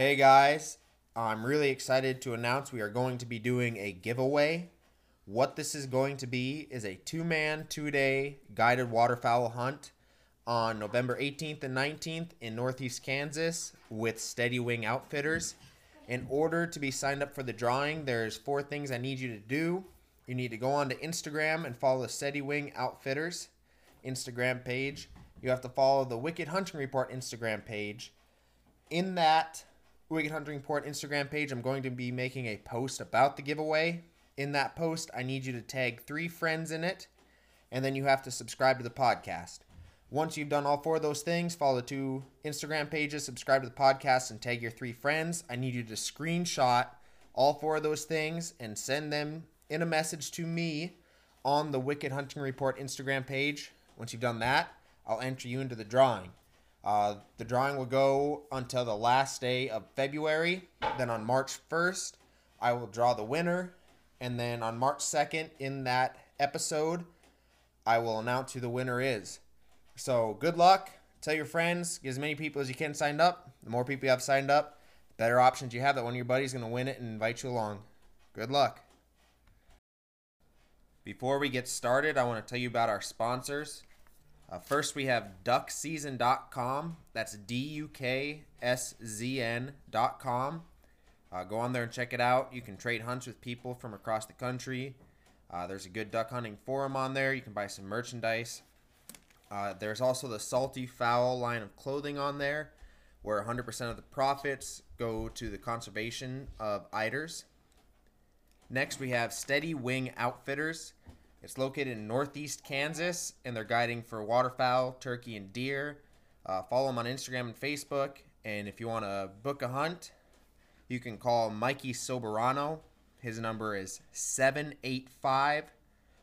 Hey guys, I'm really excited to announce we are going to be doing a giveaway. What this is going to be is a two man, two day guided waterfowl hunt on November 18th and 19th in Northeast Kansas with Steady Wing Outfitters. In order to be signed up for the drawing, there's four things I need you to do. You need to go onto Instagram and follow the Steady Wing Outfitters Instagram page. You have to follow the Wicked Hunting Report Instagram page. In that Wicked Hunting Report Instagram page, I'm going to be making a post about the giveaway. In that post, I need you to tag three friends in it, and then you have to subscribe to the podcast. Once you've done all four of those things, follow the two Instagram pages, subscribe to the podcast, and tag your three friends. I need you to screenshot all four of those things and send them in a message to me on the Wicked Hunting Report Instagram page. Once you've done that, I'll enter you into the drawing. Uh, the drawing will go until the last day of February. Then on March 1st, I will draw the winner. And then on March 2nd, in that episode, I will announce who the winner is. So good luck. Tell your friends, get as many people as you can signed up. The more people you have signed up, the better options you have that one of your buddies is going to win it and invite you along. Good luck. Before we get started, I want to tell you about our sponsors. Uh, first, we have duckseason.com. That's D U K S Z N.com. Uh, go on there and check it out. You can trade hunts with people from across the country. Uh, there's a good duck hunting forum on there. You can buy some merchandise. Uh, there's also the Salty Fowl line of clothing on there, where 100% of the profits go to the conservation of eiders. Next, we have Steady Wing Outfitters. It's located in northeast Kansas, and they're guiding for waterfowl, turkey, and deer. Uh, follow them on Instagram and Facebook. And if you want to book a hunt, you can call Mikey Soberano. His number is 785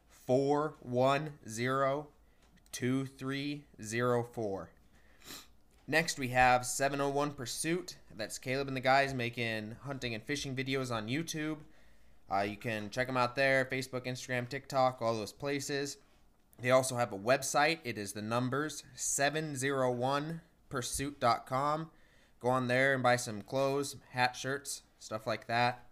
410 2304. Next, we have 701 Pursuit. That's Caleb and the guys making hunting and fishing videos on YouTube. Uh, you can check them out there Facebook, Instagram, TikTok, all those places. They also have a website. It is the numbers 701pursuit.com. Go on there and buy some clothes, hat, shirts, stuff like that.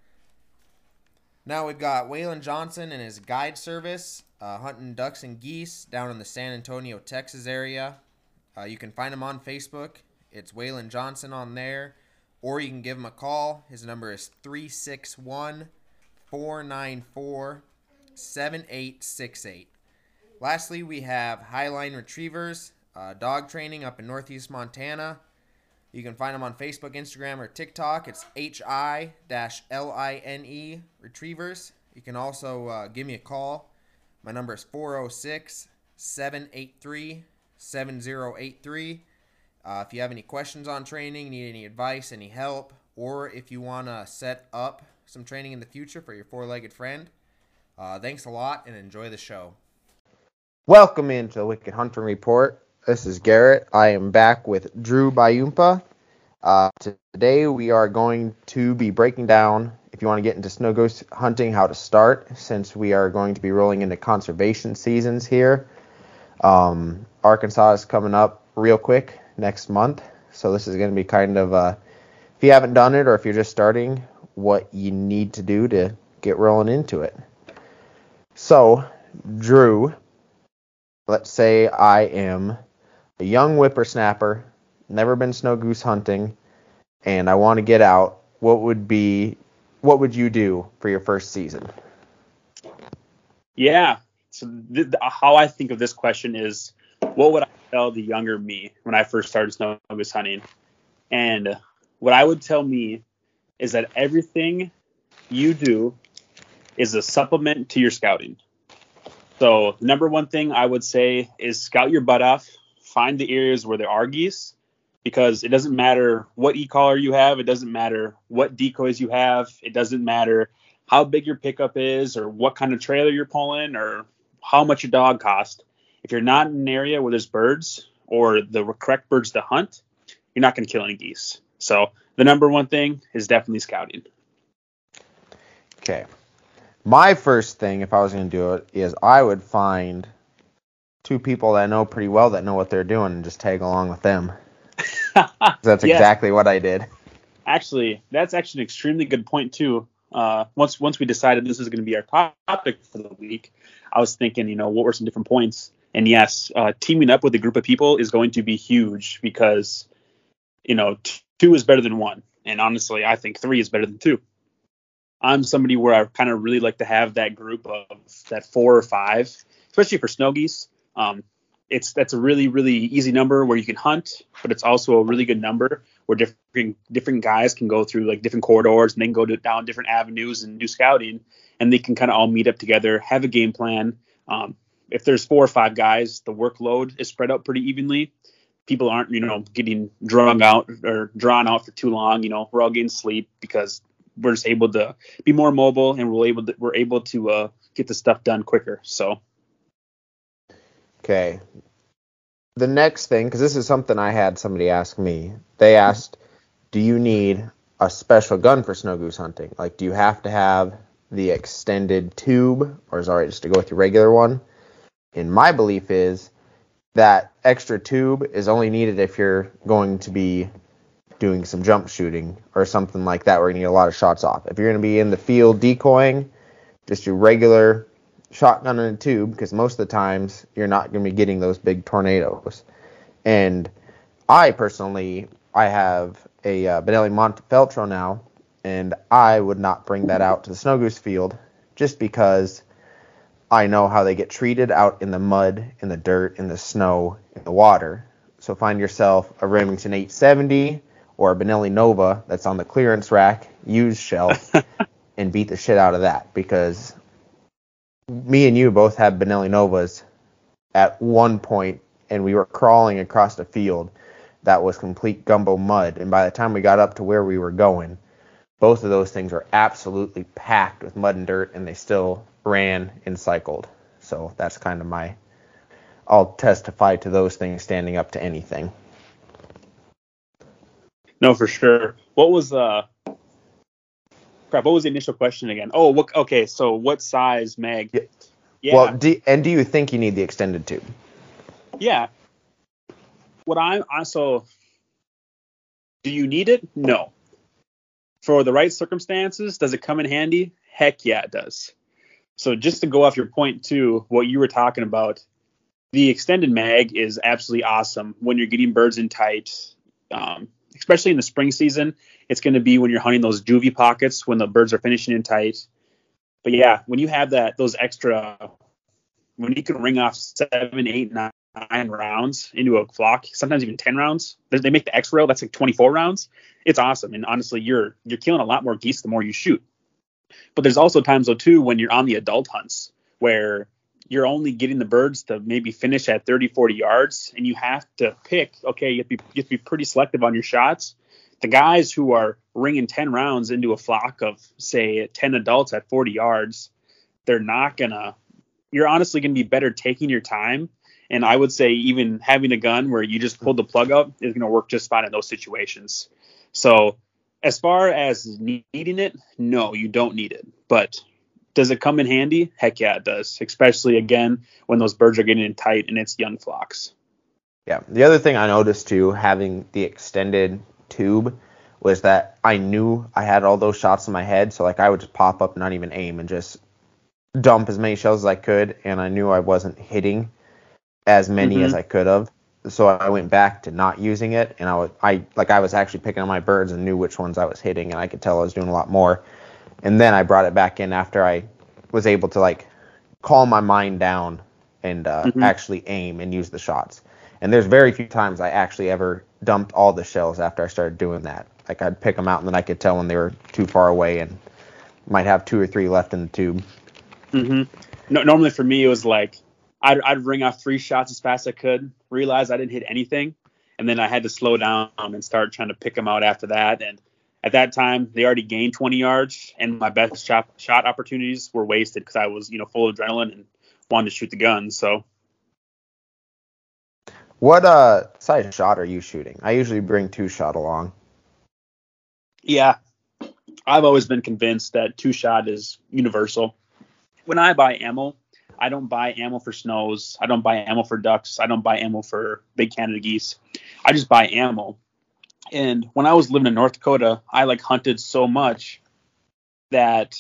Now we've got Waylon Johnson and his guide service, uh, hunting ducks and geese down in the San Antonio, Texas area. Uh, you can find him on Facebook. It's Waylon Johnson on there. Or you can give him a call. His number is 361 494 7868. Lastly, we have Hiline Retrievers, uh, dog training up in Northeast Montana. You can find them on Facebook, Instagram, or TikTok. It's H I L I N E Retrievers. You can also uh, give me a call. My number is 406 783 7083. Uh, if you have any questions on training, need any advice, any help, or if you want to set up some training in the future for your four legged friend, uh, thanks a lot and enjoy the show. Welcome into the Wicked Hunting Report. This is Garrett. I am back with Drew Bajumpaa. Uh, today we are going to be breaking down, if you want to get into snow goose hunting, how to start, since we are going to be rolling into conservation seasons here. Um, Arkansas is coming up real quick next month, so this is going to be kind of, uh, if you haven't done it or if you're just starting, what you need to do to get rolling into it. So, Drew, let's say I am a young whippersnapper, never been snow goose hunting, and I want to get out. What would be what would you do for your first season? Yeah. So th- how I think of this question is, what would I tell the younger me when I first started snow goose hunting? And what I would tell me is that everything you do is a supplement to your scouting. So number one thing I would say is scout your butt off, find the areas where there are geese, because it doesn't matter what e-collar you have, it doesn't matter what decoys you have, it doesn't matter how big your pickup is or what kind of trailer you're pulling or how much your dog cost. If you're not in an area where there's birds or the correct birds to hunt, you're not going to kill any geese. So the number one thing is definitely scouting. Okay. My first thing, if I was going to do it, is I would find two people that I know pretty well that know what they're doing and just tag along with them. That's yeah. exactly what I did. Actually, that's actually an extremely good point too. Uh, once once we decided this is going to be our topic for the week, I was thinking, you know, what were some different points? And yes, uh, teaming up with a group of people is going to be huge because, you know, t- two is better than one, and honestly, I think three is better than two. I'm somebody where I kind of really like to have that group of that four or five, especially for snow geese. Um, it's that's a really really easy number where you can hunt, but it's also a really good number where different different guys can go through like different corridors and then go to, down different avenues and do scouting, and they can kind of all meet up together, have a game plan. Um, if there's four or five guys, the workload is spread out pretty evenly. People aren't, you know, getting drunk out or drawn out for too long. You know, we're all getting sleep because we're just able to be more mobile and we're able to we're able to uh, get the stuff done quicker. So. Okay. The next thing, because this is something I had somebody ask me. They asked, "Do you need a special gun for snow goose hunting? Like, do you have to have the extended tube, or is it alright just to go with your regular one?" And my belief is that extra tube is only needed if you're going to be doing some jump shooting or something like that where you need a lot of shots off. If you're going to be in the field decoying, just your regular shotgun in a tube because most of the times you're not going to be getting those big tornadoes. And I personally, I have a uh, Benelli Montefeltro now, and I would not bring that out to the snow goose field just because I know how they get treated out in the mud, in the dirt, in the snow, in the water. So find yourself a Remington 870 or a Benelli Nova that's on the clearance rack, used shelf, and beat the shit out of that because me and you both had Benelli Novas at one point, and we were crawling across the field that was complete gumbo mud. And by the time we got up to where we were going, both of those things were absolutely packed with mud and dirt, and they still ran and cycled. So that's kind of my. I'll testify to those things standing up to anything. No, for sure. What was uh crap? What was the initial question again? Oh, what? Okay, so what size mag? Yeah. yeah. Well, do, and do you think you need the extended tube? Yeah. What I'm also. Do you need it? No. For the right circumstances, does it come in handy? Heck yeah, it does. So just to go off your point too, what you were talking about, the extended mag is absolutely awesome when you're getting birds in tight. Um, especially in the spring season. It's going to be when you're hunting those juvie pockets when the birds are finishing in tight. But yeah, when you have that those extra, when you can ring off seven, eight, nine, nine rounds into a flock, sometimes even ten rounds. They make the X rail, that's like 24 rounds. It's awesome, and honestly, you're you're killing a lot more geese the more you shoot. But there's also times though too when you're on the adult hunts where you're only getting the birds to maybe finish at 30, 40 yards, and you have to pick. Okay, you have to be, you have to be pretty selective on your shots. The guys who are ringing 10 rounds into a flock of, say, 10 adults at 40 yards, they're not gonna. You're honestly gonna be better taking your time. And I would say even having a gun where you just pull the plug up is gonna work just fine in those situations. So as far as needing it, no, you don't need it. But does it come in handy? Heck yeah, it does. Especially again when those birds are getting in tight and it's young flocks. Yeah. The other thing I noticed too, having the extended tube, was that I knew I had all those shots in my head. So like I would just pop up, not even aim, and just dump as many shells as I could, and I knew I wasn't hitting as many mm-hmm. as I could have. So I went back to not using it, and I was I like I was actually picking on my birds and knew which ones I was hitting, and I could tell I was doing a lot more and then I brought it back in after I was able to like calm my mind down and uh, mm-hmm. actually aim and use the shots. And there's very few times I actually ever dumped all the shells after I started doing that. Like I'd pick them out and then I could tell when they were too far away and might have two or three left in the tube. Mm-hmm. No, normally for me it was like I'd, I'd ring off three shots as fast as I could, realize I didn't hit anything, and then I had to slow down and start trying to pick them out after that. And at that time they already gained 20 yards and my best shot, shot opportunities were wasted because i was you know full of adrenaline and wanted to shoot the gun so. What uh size shot are you shooting? I usually bring two shot along. Yeah. I've always been convinced that two shot is universal. When i buy ammo i don't buy ammo for snows i don't buy ammo for ducks i don't buy ammo for big canada geese i just buy ammo And when I was living in North Dakota, I like hunted so much that,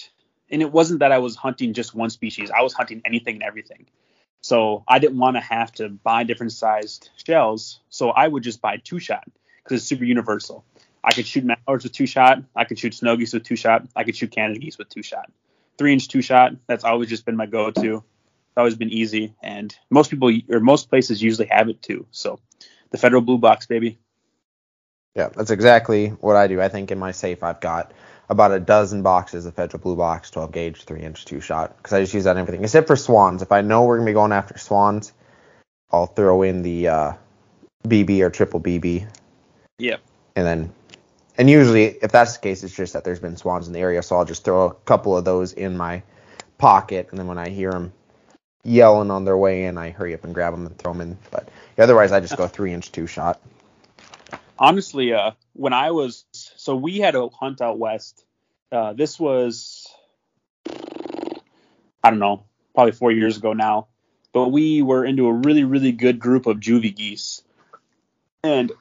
and it wasn't that I was hunting just one species. I was hunting anything and everything. So I didn't want to have to buy different sized shells. So I would just buy two shot because it's super universal. I could shoot mallards with two shot. I could shoot snow geese with two shot. I could shoot Canada geese with two shot. Three inch two shot. That's always just been my go to. It's always been easy, and most people or most places usually have it too. So the federal blue box, baby. Yeah, that's exactly what I do. I think in my safe I've got about a dozen boxes of Federal Blue Box 12 gauge 3 inch 2 shot because I just use that in everything except for swans. If I know we're gonna be going after swans, I'll throw in the uh, BB or triple BB. Yeah. And then, and usually if that's the case, it's just that there's been swans in the area, so I'll just throw a couple of those in my pocket, and then when I hear them yelling on their way in, I hurry up and grab them and throw them in. But otherwise, I just go three inch two shot. Honestly, uh, when I was so we had a hunt out west. Uh, this was I don't know, probably four years ago now. But we were into a really, really good group of juvie geese. And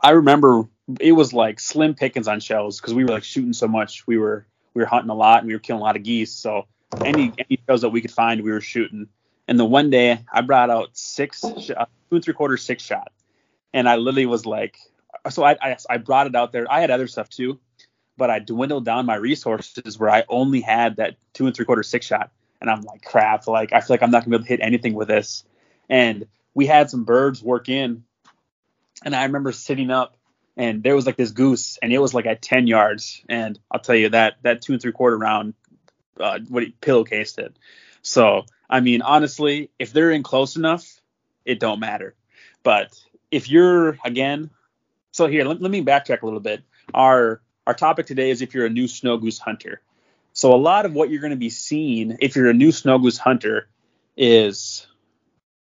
I remember it was like slim pickings on shells because we were like shooting so much. We were we were hunting a lot and we were killing a lot of geese. So any any shells that we could find, we were shooting. And the one day I brought out six, uh, two and three quarter six shot, and I literally was like, so I, I I brought it out there. I had other stuff too, but I dwindled down my resources where I only had that two and three quarter six shot, and I'm like, crap. Like I feel like I'm not gonna be able to hit anything with this. And we had some birds work in, and I remember sitting up, and there was like this goose, and it was like at 10 yards, and I'll tell you that that two and three quarter round, uh, what he pillowcased it. So I mean, honestly, if they're in close enough, it don't matter. But if you're again so here, let, let me backtrack a little bit. Our our topic today is if you're a new snow goose hunter. So a lot of what you're going to be seeing if you're a new snow goose hunter is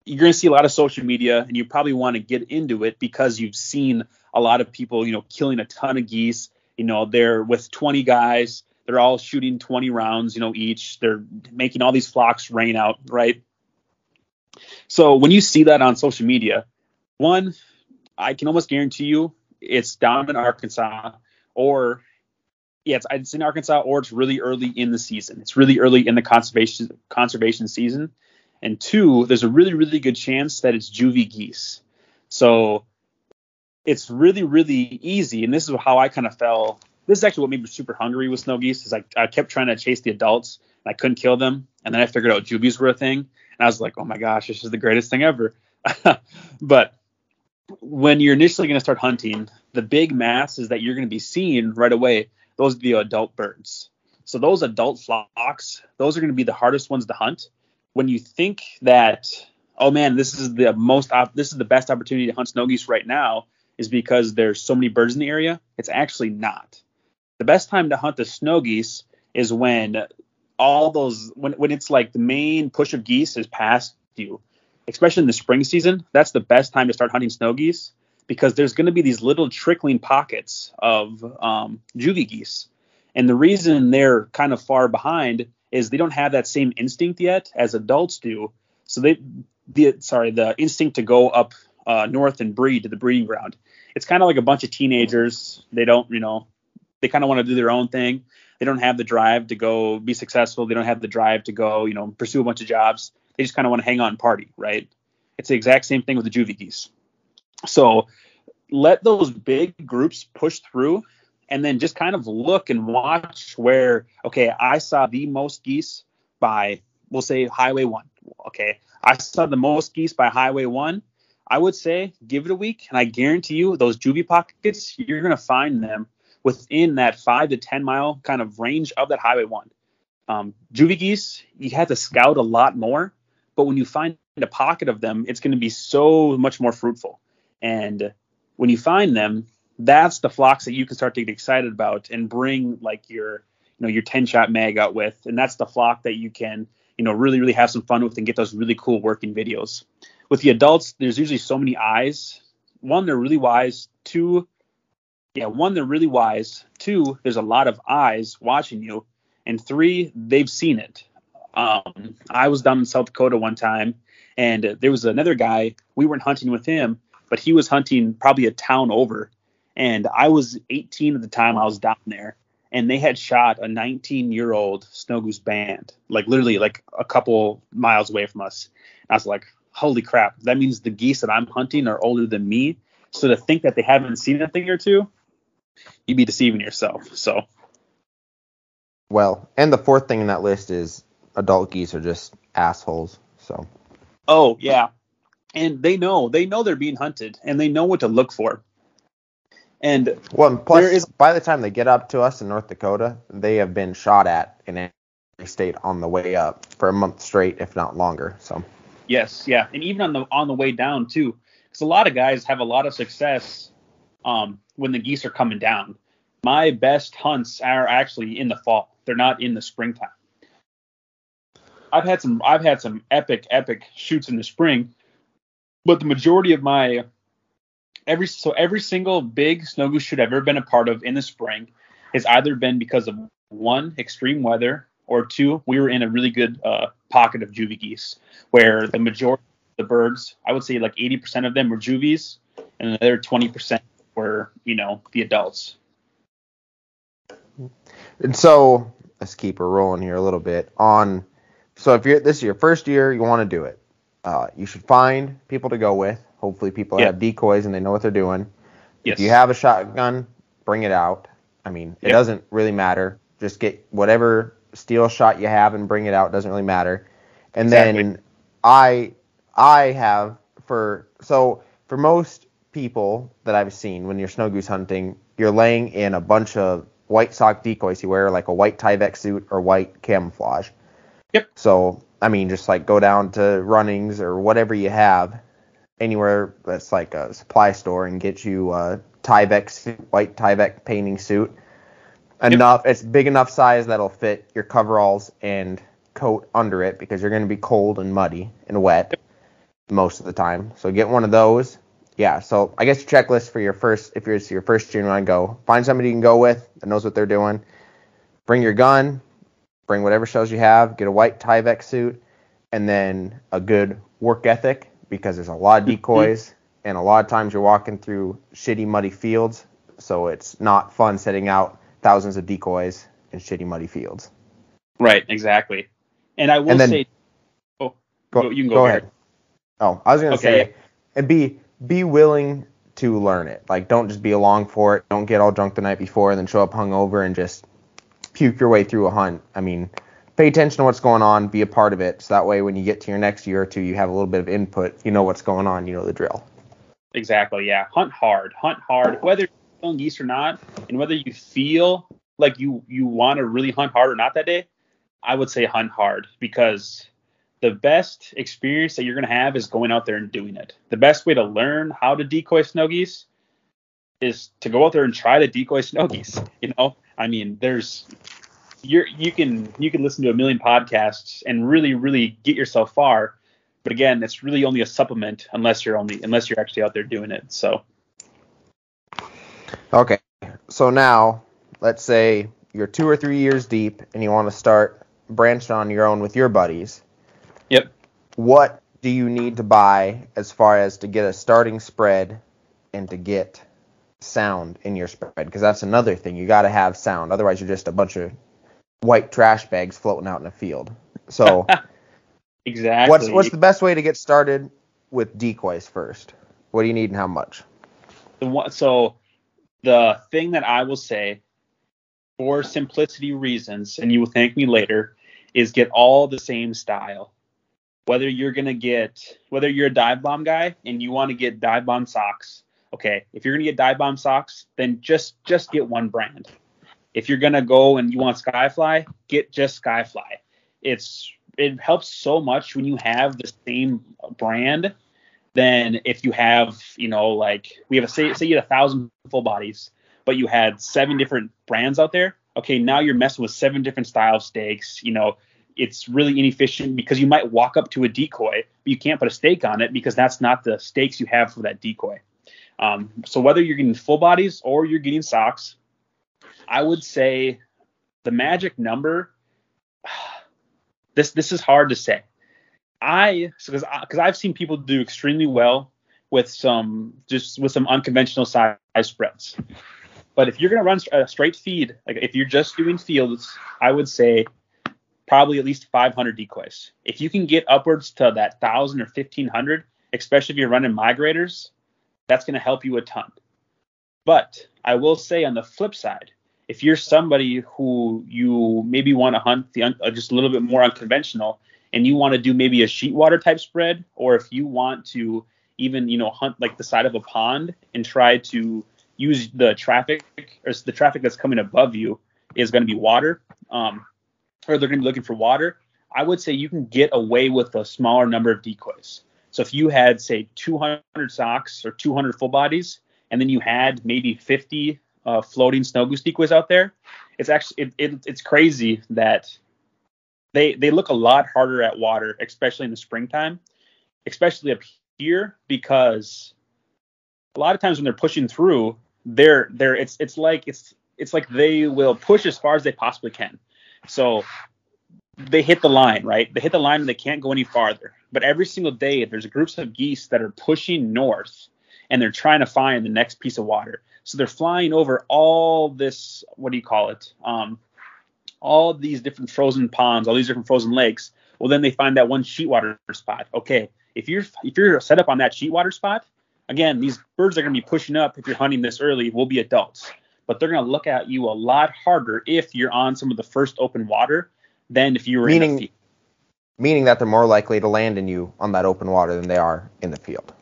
you're going to see a lot of social media and you probably want to get into it because you've seen a lot of people, you know, killing a ton of geese. You know, they're with 20 guys, they're all shooting 20 rounds, you know, each. They're making all these flocks rain out, right? So when you see that on social media, one, I can almost guarantee you it's down in Arkansas or yeah, it's, it's in Arkansas or it's really early in the season. It's really early in the conservation conservation season. And two, there's a really really good chance that it's juvie geese. So it's really really easy. And this is how I kind of fell. This is actually what made me super hungry with snow geese. Is I, I kept trying to chase the adults and I couldn't kill them. And then I figured out juvies were a thing. And I was like, oh my gosh, this is the greatest thing ever. but when you're initially going to start hunting, the big masses that you're going to be seeing right away, those are the adult birds. So those adult flocks, those are going to be the hardest ones to hunt. When you think that, oh man, this is the most, op- this is the best opportunity to hunt snow geese right now, is because there's so many birds in the area. It's actually not. The best time to hunt the snow geese is when all those, when when it's like the main push of geese is past you especially in the spring season, that's the best time to start hunting snow geese because there's going to be these little trickling pockets of um, juvie geese. And the reason they're kind of far behind is they don't have that same instinct yet as adults do. So they, the sorry, the instinct to go up uh, north and breed to the breeding ground. It's kind of like a bunch of teenagers. They don't, you know, they kind of want to do their own thing. They don't have the drive to go be successful. They don't have the drive to go, you know, pursue a bunch of jobs. They just kind of want to hang on and party, right? It's the exact same thing with the juvie geese. So let those big groups push through and then just kind of look and watch where, okay, I saw the most geese by, we'll say, Highway 1. Okay, I saw the most geese by Highway 1. I would say give it a week, and I guarantee you those juvie pockets, you're going to find them within that five to 10 mile kind of range of that Highway 1. Um, juvie geese, you have to scout a lot more but when you find a pocket of them, it's going to be so much more fruitful. And when you find them, that's the flocks that you can start to get excited about and bring like your, you know, your 10 shot mag out with. And that's the flock that you can, you know, really, really have some fun with and get those really cool working videos. With the adults, there's usually so many eyes. One, they're really wise. Two, yeah, one, they're really wise. Two, there's a lot of eyes watching you. And three, they've seen it. Um, I was down in South Dakota one time, and there was another guy. We weren't hunting with him, but he was hunting probably a town over, And I was 18 at the time I was down there, and they had shot a 19 year old snow goose band, like literally like a couple miles away from us. And I was like, holy crap, that means the geese that I'm hunting are older than me. So to think that they haven't seen a thing or two, you'd be deceiving yourself. So. Well, and the fourth thing in that list is adult geese are just assholes. So. Oh yeah, and they know they know they're being hunted and they know what to look for. And well, plus is, by the time they get up to us in North Dakota, they have been shot at in every state on the way up for a month straight, if not longer. So. Yes, yeah, and even on the on the way down too, because a lot of guys have a lot of success um, when the geese are coming down. My best hunts are actually in the fall; they're not in the springtime. I've had some I've had some epic epic shoots in the spring, but the majority of my every so every single big snow goose shoot I've ever been a part of in the spring has either been because of one extreme weather or two we were in a really good uh, pocket of juvie geese where the majority of the birds I would say like 80% of them were juvies and the other 20% were you know the adults. And so let's keep her rolling here a little bit on. So if you're this is your first year, you want to do it. Uh, you should find people to go with. Hopefully, people yep. have decoys and they know what they're doing. Yes. If you have a shotgun, bring it out. I mean, it yep. doesn't really matter. Just get whatever steel shot you have and bring it out. It doesn't really matter. And exactly. then I I have for so for most people that I've seen when you're snow goose hunting, you're laying in a bunch of white sock decoys. You wear like a white Tyvek suit or white camouflage. Yep. So I mean, just like go down to Runnings or whatever you have, anywhere that's like a supply store and get you a Tyvek suit, white Tyvek painting suit. Enough, yep. it's big enough size that'll fit your coveralls and coat under it because you're going to be cold and muddy and wet yep. most of the time. So get one of those. Yeah, so I guess your checklist for your first, if you're your first year want to go, find somebody you can go with that knows what they're doing. Bring your gun, bring whatever shells you have, get a white Tyvek suit, and then a good work ethic because there's a lot of mm-hmm. decoys and a lot of times you're walking through shitty muddy fields, so it's not fun setting out thousands of decoys in shitty muddy fields. Right, exactly. And I will and then, say, oh, go, you can go, go ahead. Oh, I was gonna okay. say, and be be willing to learn it. Like, don't just be along for it. Don't get all drunk the night before and then show up hungover and just puke your way through a hunt. I mean, pay attention to what's going on, be a part of it, so that way when you get to your next year or two, you have a little bit of input. You know what's going on. You know the drill. Exactly. Yeah. Hunt hard. Hunt hard. Whether you're killing geese or not, and whether you feel like you you want to really hunt hard or not that day, I would say hunt hard because the best experience that you're going to have is going out there and doing it. The best way to learn how to decoy snow geese is to go out there and try to decoy snow geese. You know, I mean, there's you're you can you can listen to a million podcasts and really really get yourself far, but again, it's really only a supplement unless you're only unless you're actually out there doing it. So. Okay, so now let's say you're two or three years deep and you want to start branching on your own with your buddies. What do you need to buy as far as to get a starting spread and to get sound in your spread? Because that's another thing. You got to have sound. Otherwise, you're just a bunch of white trash bags floating out in a field. So exactly. What's what's the best way to get started with decoys first? What do you need and how much? So the thing that I will say for simplicity reasons, and you will thank me later, is get all the same style. Whether you're gonna get whether you're a dive bomb guy and you want to get dive bomb socks, okay. If you're gonna get dive bomb socks, then just just get one brand if you're gonna go and you want Skyfly, get just Skyfly. It's it helps so much when you have the same brand than if you have, you know, like we have a say say you had a thousand full bodies, but you had seven different brands out there. Okay, now you're messing with seven different style stakes. You know, it's really inefficient because you might walk up to a decoy, but you can't put a stake on it because that's not the stakes you have for that decoy. Um, so whether you're getting full bodies or you're getting socks, I would say the magic number. This this is hard to say. I because because I've seen people do extremely well with some just with some unconventional size spreads. But if you're going to run a straight feed, like if you're just doing fields, I would say probably at least 500 decoys. If you can get upwards to that 1,000 or 1,500, especially if you're running migrators, that's going to help you a ton. But I will say on the flip side, if you're somebody who you maybe want to hunt the un- uh, just a little bit more unconventional and you want to do maybe a sheet water type spread, or if you want to even you know hunt like the side of a pond and try to use the traffic or the traffic that's coming above you is going to be water, um, or they're going to be looking for water. I would say you can get away with a smaller number of decoys. So if you had say 200 socks or 200 full bodies, and then you had maybe 50 uh, floating snow goose decoys out there, it's actually it, it, it's crazy that they they look a lot harder at water, especially in the springtime, especially up here because a lot of times when they're pushing through, they're they're it's it's like it's it's like they will push as far as they possibly can. So they hit the line, right? They hit the line and they can't go any farther. But every single day, there's groups of geese that are pushing north and they're trying to find the next piece of water. So they're flying over all this, what do you call it? Um, all these different frozen ponds, all these different frozen lakes. Well, then they find that one sheet water spot. Okay, if you're if you're set up on that sheet water spot, again, these birds are going to be pushing up if you're hunting this early. Will be adults, but they're going to look at you a lot harder if you're on some of the first open water than if you were meaning, in the field. Meaning that they're more likely to land in you on that open water than they are in the field.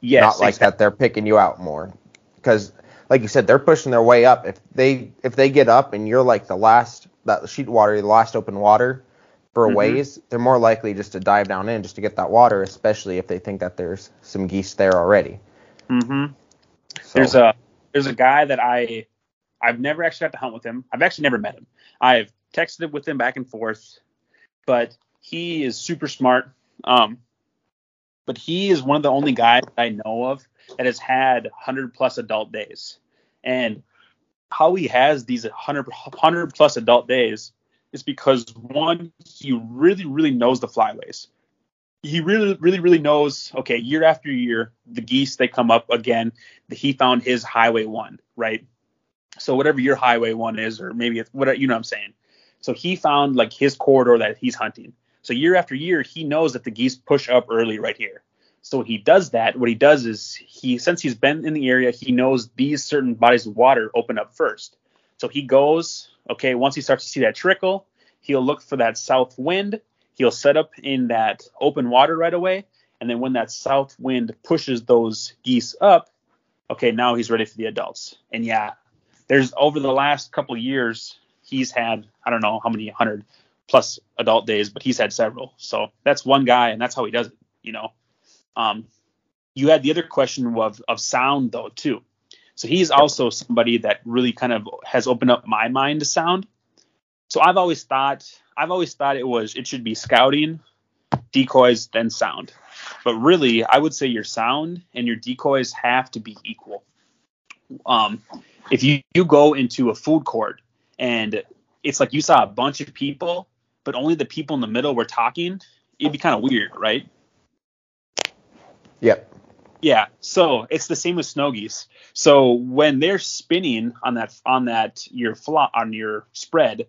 Yes, Not like exactly. that they're picking you out more. Because like you said, they're pushing their way up. If they if they get up and you're like the last that sheet water, the last open water for a Mhm. ways, they're more likely just to dive down in just to get that water, especially if they think that there's some geese there already. Mm-hmm. So, There's a there's a guy that I I've never actually got to hunt with him. I've actually never met him. I've texted with him back and forth, but he is super smart. Um, but he is one of the only guys I know of that has had 100 plus adult days. And how he has these 100, 100 plus adult days is because one, he really, really knows the flyways. He really, really, really knows. Okay, year after year, the geese they come up again. He found his highway one, right? So whatever your highway one is, or maybe it's what you know what I'm saying. So he found like his corridor that he's hunting. So year after year, he knows that the geese push up early right here. So when he does that, what he does is he, since he's been in the area, he knows these certain bodies of water open up first. So he goes, okay, once he starts to see that trickle, he'll look for that south wind. He'll set up in that open water right away. And then when that south wind pushes those geese up, okay, now he's ready for the adults. And yeah, there's over the last couple years, he's had, I don't know how many hundred plus adult days, but he's had several. So that's one guy, and that's how he does it, you know. Um, you had the other question of, of sound though too. So he's also somebody that really kind of has opened up my mind to sound. So I've always thought I've always thought it was it should be scouting, decoys, then sound. But really, I would say your sound and your decoys have to be equal. Um, if you, you go into a food court and it's like you saw a bunch of people, but only the people in the middle were talking, it'd be kind of weird, right? Yep. Yeah, so it's the same with snow geese. So when they're spinning on that on that your flo- on your spread,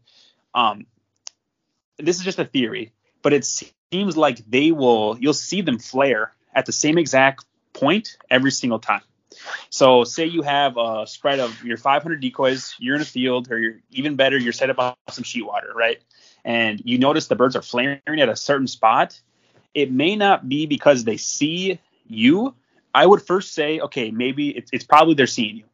um, this is just a theory, but it seems like they will you'll see them flare at the same exact point every single time. So say you have a spread of your 500 decoys, you're in a field, or you're even better, you're set up on some sheet water, right? And you notice the birds are flaring at a certain spot. It may not be because they see you. I would first say, okay, maybe it's, it's probably they're seeing you.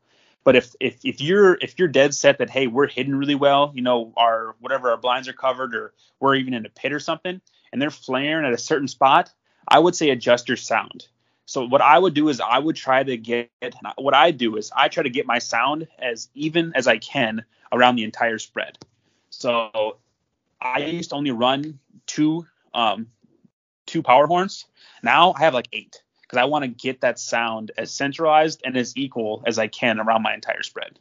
But if if if you're if you're dead set that hey we're hidden really well, you know our whatever our blinds are covered or we're even in a pit or something, and they're flaring at a certain spot, I would say adjust your sound. So what I would do is I would try to get what I do is I try to get my sound as even as I can around the entire spread. So I used to only run two um, two power horns. Now I have like eight because I want to get that sound as centralized and as equal as I can around my entire spread.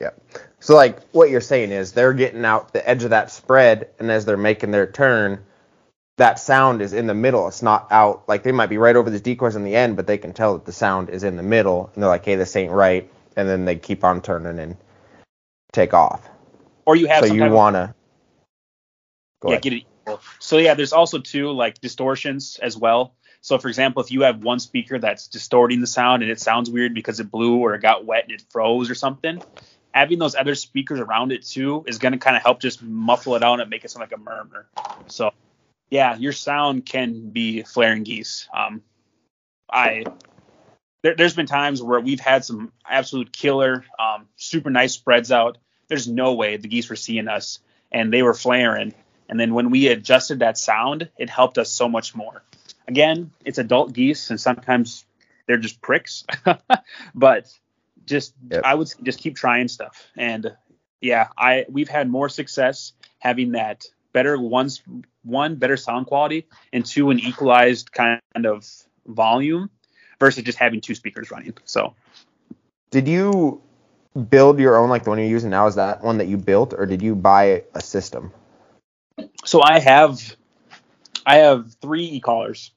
Yeah. So like what you're saying is they're getting out the edge of that spread, and as they're making their turn, that sound is in the middle. It's not out. Like they might be right over the decoys in the end, but they can tell that the sound is in the middle, and they're like, "Hey, this ain't right," and then they keep on turning and take off. Or you have So you want to. Go yeah, ahead. get it equal. So yeah, there's also two like distortions as well. So for example, if you have one speaker that's distorting the sound and it sounds weird because it blew or it got wet and it froze or something, having those other speakers around it too is going to kind of help just muffle it out and make it sound like a murmur. So yeah, your sound can be flaring geese. Um, I there, there's been times where we've had some absolute killer, um, super nice spreads out. There's no way the geese were seeing us and they were flaring. And then when we adjusted that sound, it helped us so much more. Again, it's adult geese, and sometimes they're just pricks. but just Yep. I would just keep trying stuff. And yeah, I we've had more success having that better ones one better sound quality and two an equalized kind of volume versus just having two speakers running. So Did you build your own like the one you're using now? Is that one that you built, or did you buy a system? so I have I have three e-callers.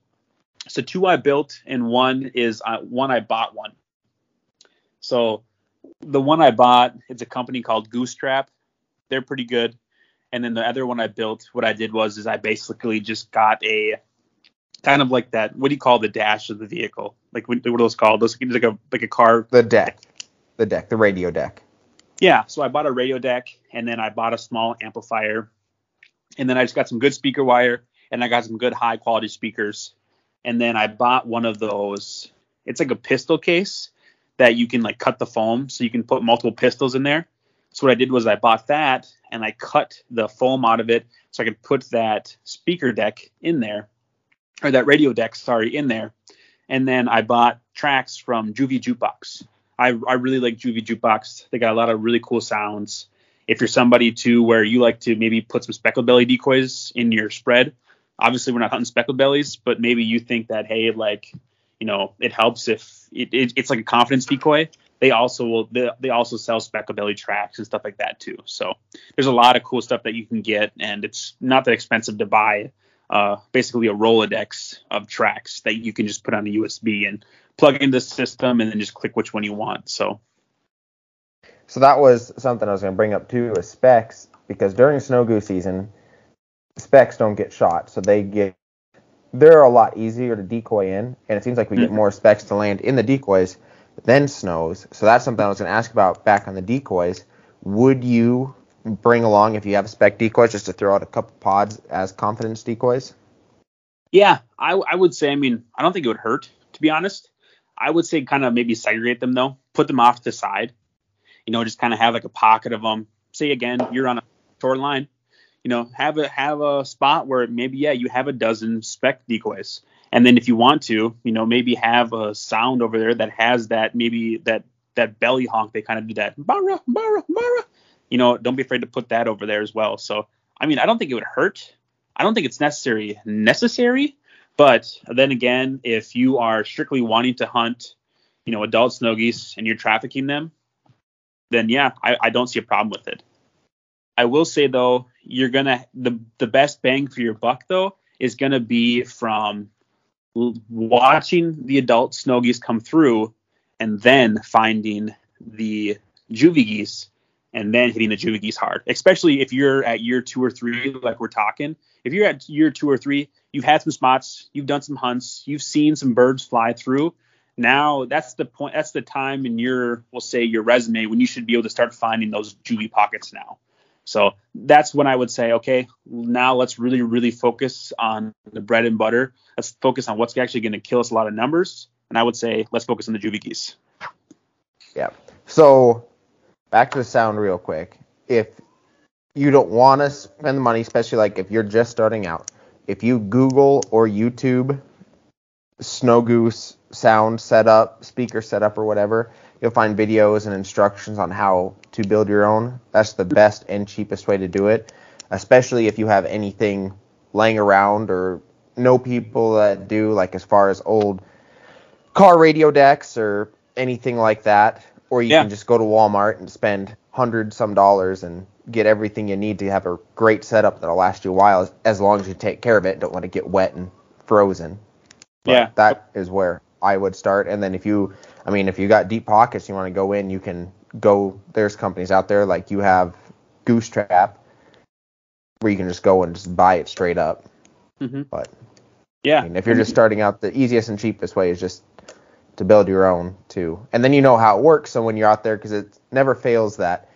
So two I built and one is uh, one I bought one. So the one I bought, it's a company called Goose Trap. They're pretty good. And then the other one I built, what I did was is I basically just got a kind of like that. What do you call the dash of the vehicle? Like what, what are those called? Those like a like a car The deck, the deck, the radio deck. yeah, so I bought a radio deck and then I bought a small amplifier. And then I just got some good speaker wire and I got some good high quality speakers. And then I bought one of those. It's like a pistol case that you can like cut the foam so you can put multiple pistols in there. So what I did was I bought that and I cut the foam out of it so I could put that speaker deck in there or that radio deck, sorry, in there. And then I bought tracks from Juvie Jukebox. I, I really like Juvie Jukebox. They got a lot of really cool sounds. If you're somebody too where you like to maybe put some speckled belly decoys in your spread, obviously we're not hunting speckled bellies, but maybe you think that hey, like you know, it helps if it, it, it's like a confidence decoy. They also will they, they also sell speckled belly tracks and stuff like that too. So there's a lot of cool stuff that you can get, and it's not that expensive to buy. Uh, basically a Rolodex of tracks that you can just put on the USB and plug into the system, and then just click which one you want. So So that was something I was going to bring up too, is specs, because during snow goose season, specs don't get shot, so they get they're a lot easier to decoy in, and it seems like we get Mhm. more specs to land in the decoys than snows. So that's something I was going to ask about back on the decoys. Would you bring along if you have spec decoys just to throw out a couple pods as confidence decoys? Yeah, I, I would say. I mean, I don't think it would hurt to be honest. I would say kind of maybe segregate them though, put them off to the side. You know, just kind of have like a pocket of them. Say again, you're on a short line. You know, have a have a spot where maybe yeah, you have a dozen spec decoys, and then if you want to, you know, maybe have a sound over there that has that maybe that that belly honk. They kind of do that barra barra barra. You know, don't be afraid to put that over there as well. So I mean, I don't think it would hurt. I don't think it's necessary necessary, but then again, if you are strictly wanting to hunt, you know, adult snow geese and you're trafficking them, then yeah, I, I don't see a problem with it. I will say though, you're gonna the the best bang for your buck though is gonna be from watching the adult snow geese come through and then finding the juvie geese and then hitting the juvie geese hard. Especially if you're at year two or three, like we're talking. If you're at year two or three, you've had some spots, you've done some hunts, you've seen some birds fly through. Now that's the point. That's the time in your, we'll say, your resume when you should be able to start finding those juvie pockets now. So that's when I would say, okay, now let's really, really focus on the bread and butter. Let's focus on what's actually going to kill us a lot of numbers. And I would say, let's focus on the juvie geese. Yeah. So back to the sound real quick. If you don't want to spend the money, especially like if you're just starting out, if you Google or YouTube Snow Goose sound setup, speaker setup, or whatever, you'll find videos and instructions on how to build your own. That's the best and cheapest way to do it, especially if you have anything laying around or know people that do, like as far as old car radio decks or anything like that. Or you Yeah. can just go to Walmart and spend hundred some dollars and get everything you need to have a great setup that'll last you a while as, as long as you take care of it. Don't let it get wet and frozen. But Yeah. that is where I would start. And then if you, I mean, if you got deep pockets, you want to go in, you can go. There's companies out there like you have Goose Trap, where you can just go and just buy it straight up. Mhm. But Yeah. I mean, if you're just starting out, the easiest and cheapest way is just to build your own too, and then you know how it works. So when you're out there, because it never fails that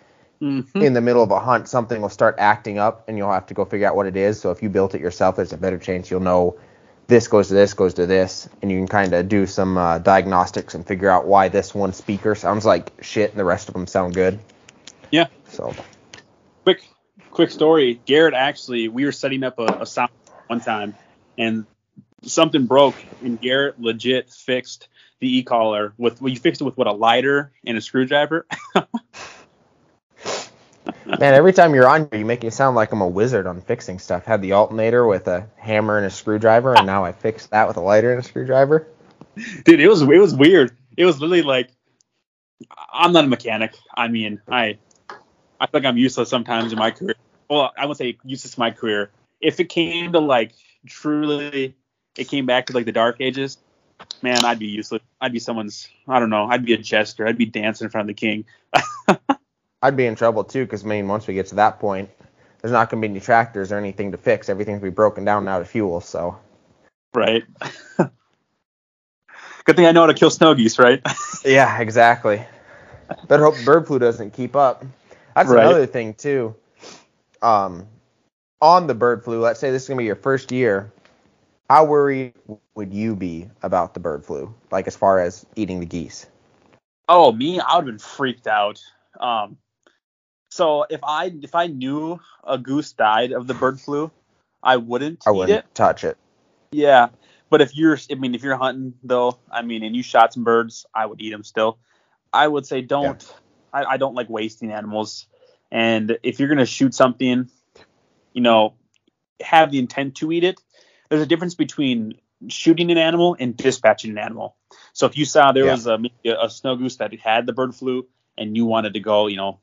Mhm. in the middle of a hunt, something will start acting up, and you'll have to go figure out what it is. So if you built it yourself, there's a better chance you'll know this goes to this, goes to this, and you can kind of do some uh, diagnostics and figure out why this one speaker sounds like shit and the rest of them sound good. Yeah. So quick quick story garrett actually we were setting up a, a sound one time and something broke and garrett legit fixed the e-caller with well, you fixed it with what a lighter and a screwdriver man, every time you're on here, you make me sound like I'm a wizard on fixing stuff. Had the alternator with a hammer and a screwdriver, and now I fixed that with a lighter and a screwdriver. dude it was it was weird. It was literally like i'm not a mechanic. I mean i i like i'm useless sometimes in my career. Well i would say useless in my career. If it came to like truly it came back to like the dark ages man i'd be useless. I'd be someone's i don't know i'd be a jester. I'd be dancing in front of the king I'd be in trouble too, because I mean, once we get to that point, there's not going to be any tractors or anything to fix. Everything's gonna be broken down and out of fuel. So right good thing i know how to kill snow geese right yeah, exactly. Better hope bird flu doesn't keep up. That's Right. another thing too. Um, on the bird flu, let's say this is gonna be your first year. How worried would you be about the bird flu? Like as far as eating the geese? Oh, me, I would have been freaked out. Um, so if I if I knew a goose died of the bird flu, I wouldn't I wouldn't it. touch it. Yeah, but if you're, I mean, if you're hunting though, I mean, and you shot some birds, I would eat them still. I would say don't. I, I don't like wasting animals, and if you're gonna shoot something, you know, have the intent to eat it. There's a difference between shooting an animal and dispatching an animal. So if you saw there Yeah. was a, a snow goose that had the bird flu and you wanted to go, you know,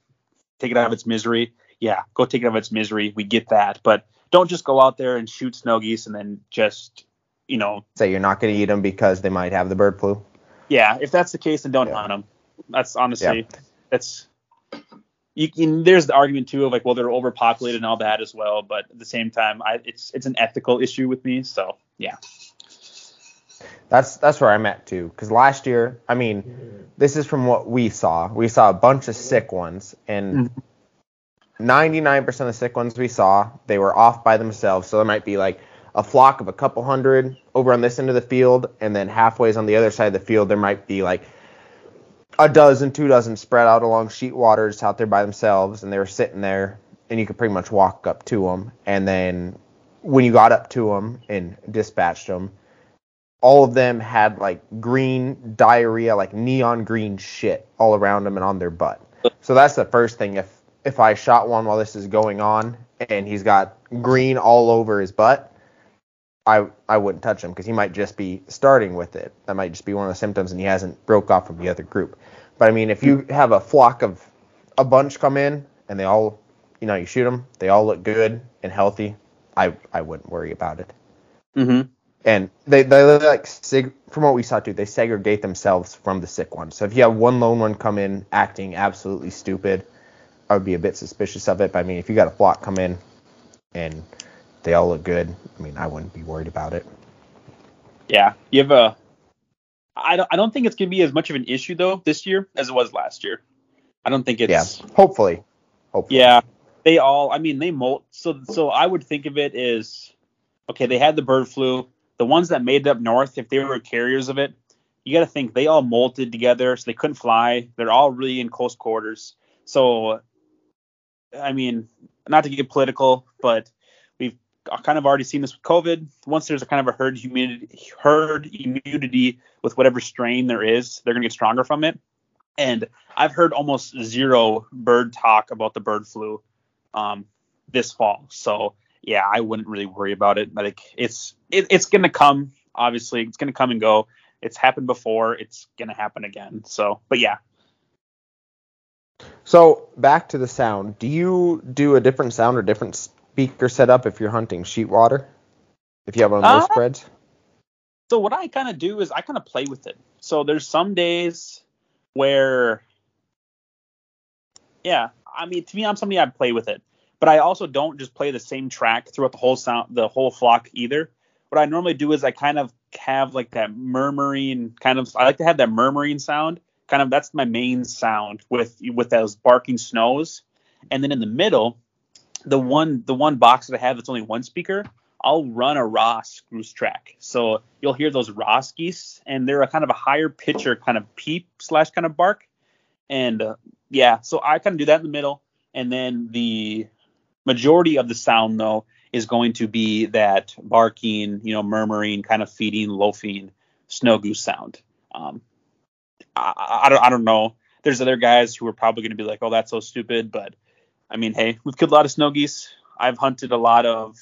take it out of its misery, yeah, go take it out of its misery. We get that, but don't just go out there and shoot snow geese and then just, you know, Say you're not gonna eat them because they might have the bird flu. yeah. If that's the case, then don't Yeah. hunt them. That's honestly, that's. You can, there's the argument too of like, well, they're overpopulated and all that as well, but at the same time, I, it's it's an ethical issue with me. So yeah, That's that's where I'm at too. Because last year, I mean, this is from what we saw. We saw a bunch of sick ones, and mm-hmm. 99% of the sick ones we saw, they were off by themselves. So there might be like a flock of a couple hundred over on this end of the field, and then halfway on the other side of the field, there might be like a dozen, two dozen spread out along sheet waters out there by themselves, and they were sitting there, and you could pretty much walk up to them. And then when you got up to them and dispatched them, all of them had like green diarrhea, like neon green shit all around them and on their butt. So that's the first thing. If if I shot one while this is going on and he's got green all over his butt, I I wouldn't touch him because he might just be starting with it. That might just be one of the symptoms, and he hasn't broke off from the other group. But I mean, if you have a flock of a bunch come in and they all, you know, you shoot them, they all look good and healthy, I I wouldn't worry about it mm-hmm. And they they like seg- from what we saw too, they segregate themselves from the sick ones. So if you have one lone one come in acting absolutely stupid, I would be a bit suspicious of it. But I mean, if you got a flock come in and they all look good, I mean, I wouldn't be worried about it. yeah. You have a. I don't. I don't think it's gonna be as much of an issue though this year as it was last year. I don't think it's. yeah, hopefully, hopefully. Yeah, they all. I mean, they molt. So, so I would think of it as, okay, they had the bird flu. The ones that made it up north, if they were carriers of it, you got to think they all molted together, so they couldn't fly. They're all really in close quarters. So, I mean, not to get political, but we've kind of already seen this with COVID. Once there's a kind of a herd immunity, herd immunity with whatever strain there is, they're gonna get stronger from it. And I've heard almost zero bird talk about the bird flu um, this fall. So yeah, I wouldn't really worry about it. Like it's it, it's gonna come. Obviously, it's gonna come and go. It's happened before. It's gonna happen again. So, but yeah, So back to the sound. Do you do a different sound or different speaker setup if you're hunting sheet water? If you have one of those Uh, spreads? So what I kind of do is I kind of play with it. So there's some days where, yeah, I mean to me I'm somebody I play with it, but I also don't just play the same track throughout the whole sound, the whole flock either. What I normally do is I kind of have like that murmuring kind of. I like to have that murmuring sound. Kind of that's my main sound with with those barking snows, and then in the middle, the one the one box that I have that's only one speaker. I'll run a Ross goose track. So you'll hear those Ross geese, and they're a kind of a higher pitcher kind of peep slash kind of bark. And uh, yeah, so I kind of do that in the middle, and then the majority of the sound though is going to be that barking, you know, murmuring, kind of feeding, loafing snow goose sound. Um, I, I, don't I don't know. There's other guys who are probably going to be like, oh, that's so stupid, but I mean, hey, we've killed a lot of snow geese. I've hunted a lot of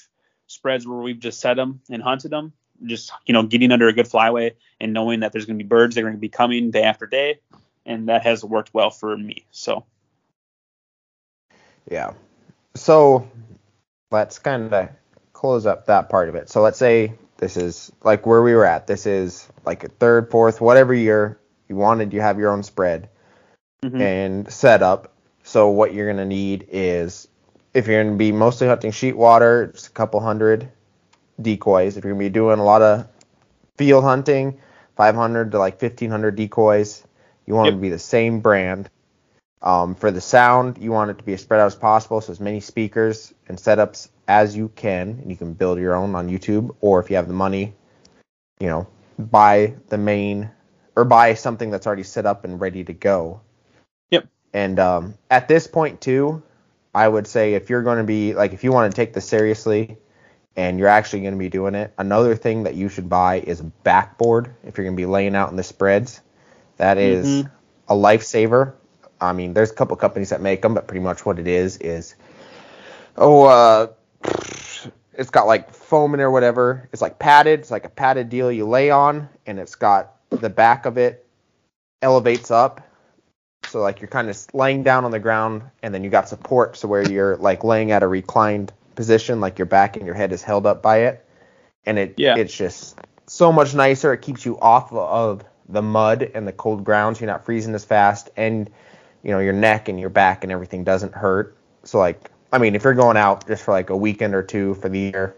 spreads where we've just set them and hunted them, just you know, getting under a good flyway and knowing that there's going to be birds that are going to be coming day after day, and that has worked well for me. So Yeah. So let's kind of close up that part of it. So let's say this is like where we were at. This is like a third, fourth, whatever year you wanted, you have your own spread mhm. and setup. So what you're gonna need is if you're gonna be mostly hunting sheet water, just a couple hundred decoys. If you're gonna be doing a lot of field hunting, 500 to like 1500 decoys. You want Yep. them to be the same brand. Um, for the sound, you want it to be as spread out as possible, so as many speakers and setups as you can, and you can build your own on YouTube, or if you have the money, you know, buy the main or buy something that's already set up and ready to go. Yep. And um, at this point too, I would say if you're going to be like if you want to take this seriously and you're actually going to be doing it, another thing that you should buy is a backboard if you're going to be laying out in the spreads. That is Mhm. a lifesaver. I mean, there's a couple companies that make them, but pretty much what it is is oh, uh, it's got like foam in it or whatever. It's like padded. It's like a padded deal you lay on, and it's got the back of it elevates up. So like you're kind of laying down on the ground, and then you got support, so where you're like laying at a reclined position, like your back and your head is held up by it, and it Yeah. it's just so much nicer. It keeps you off of the mud and the cold ground, so you're not freezing as fast, and you know your neck and your back and everything doesn't hurt. So like, I mean, if you're going out just for like a weekend or two for the year,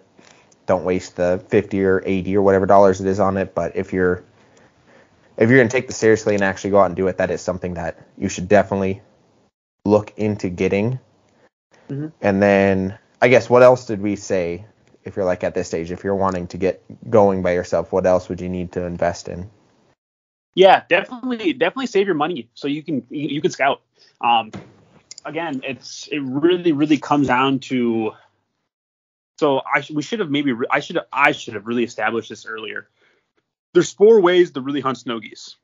don't waste the 50 or 80 or whatever dollars it is on it. But if you're if you're gonna take this seriously and actually go out and do it, that is something that you should definitely look into getting. Mhm. And then I guess what else did we say? If you're like at this stage, if you're wanting to get going by yourself, what else would you need to invest in? Yeah, definitely, definitely save your money so you can you, can scout. Um, again, it's it really really comes down to. So I we should have maybe I should I should have really established this earlier. There's four ways to really hunt snow geese.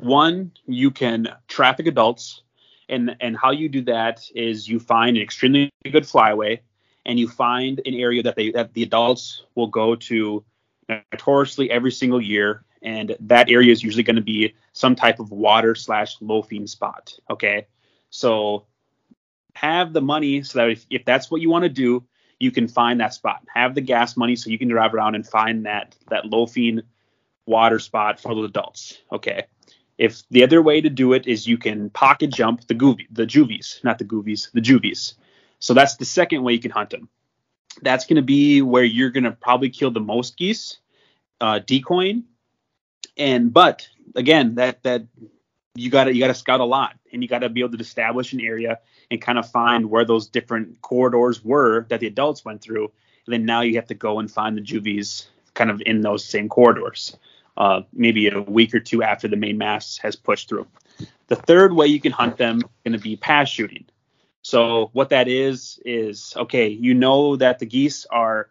One, you can traffic adults, and and how you do that is you find an extremely good flyway, and you find an area that they that the adults will go to notoriously every single year and that area is usually going to be some type of water slash loafing spot okay? So have the money so that if, if that's what you want to do you can find that spot. Have the gas money so you can drive around and find that that loafing water spot for the adults okay? If the other way to do it is you can pocket jump the goovy the juvies not the goovies the juvies. So that's the second way you can hunt them. That's going to be where you're going to probably kill the most geese uh, decoying and but again that that you got to you got to scout a lot and you got to be able to establish an area and kind of find where those different corridors were that the adults went through. And then now you have to go and find the juvies kind of in those same corridors uh, maybe a week or two after the main mass has pushed through. The third way you can hunt them is going to be pass shooting. So what that is is okay you know that the geese are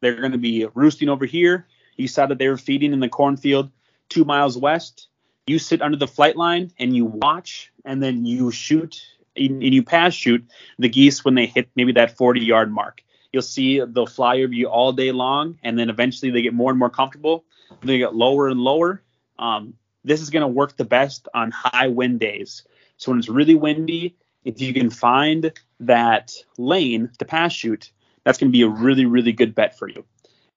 they're going to be roosting over here. You saw that they were feeding in the cornfield two miles west. You sit under the flight line and you watch, and then you shoot and you pass shoot the geese when they hit maybe that 40 yard mark. You'll see they'll fly over you all day long, and then eventually they get more and more comfortable. They get lower and lower. Um, this is going to work the best on high wind days. So when it's really windy If you can find that lane to pass shoot, that's going to be a really, really good bet for you.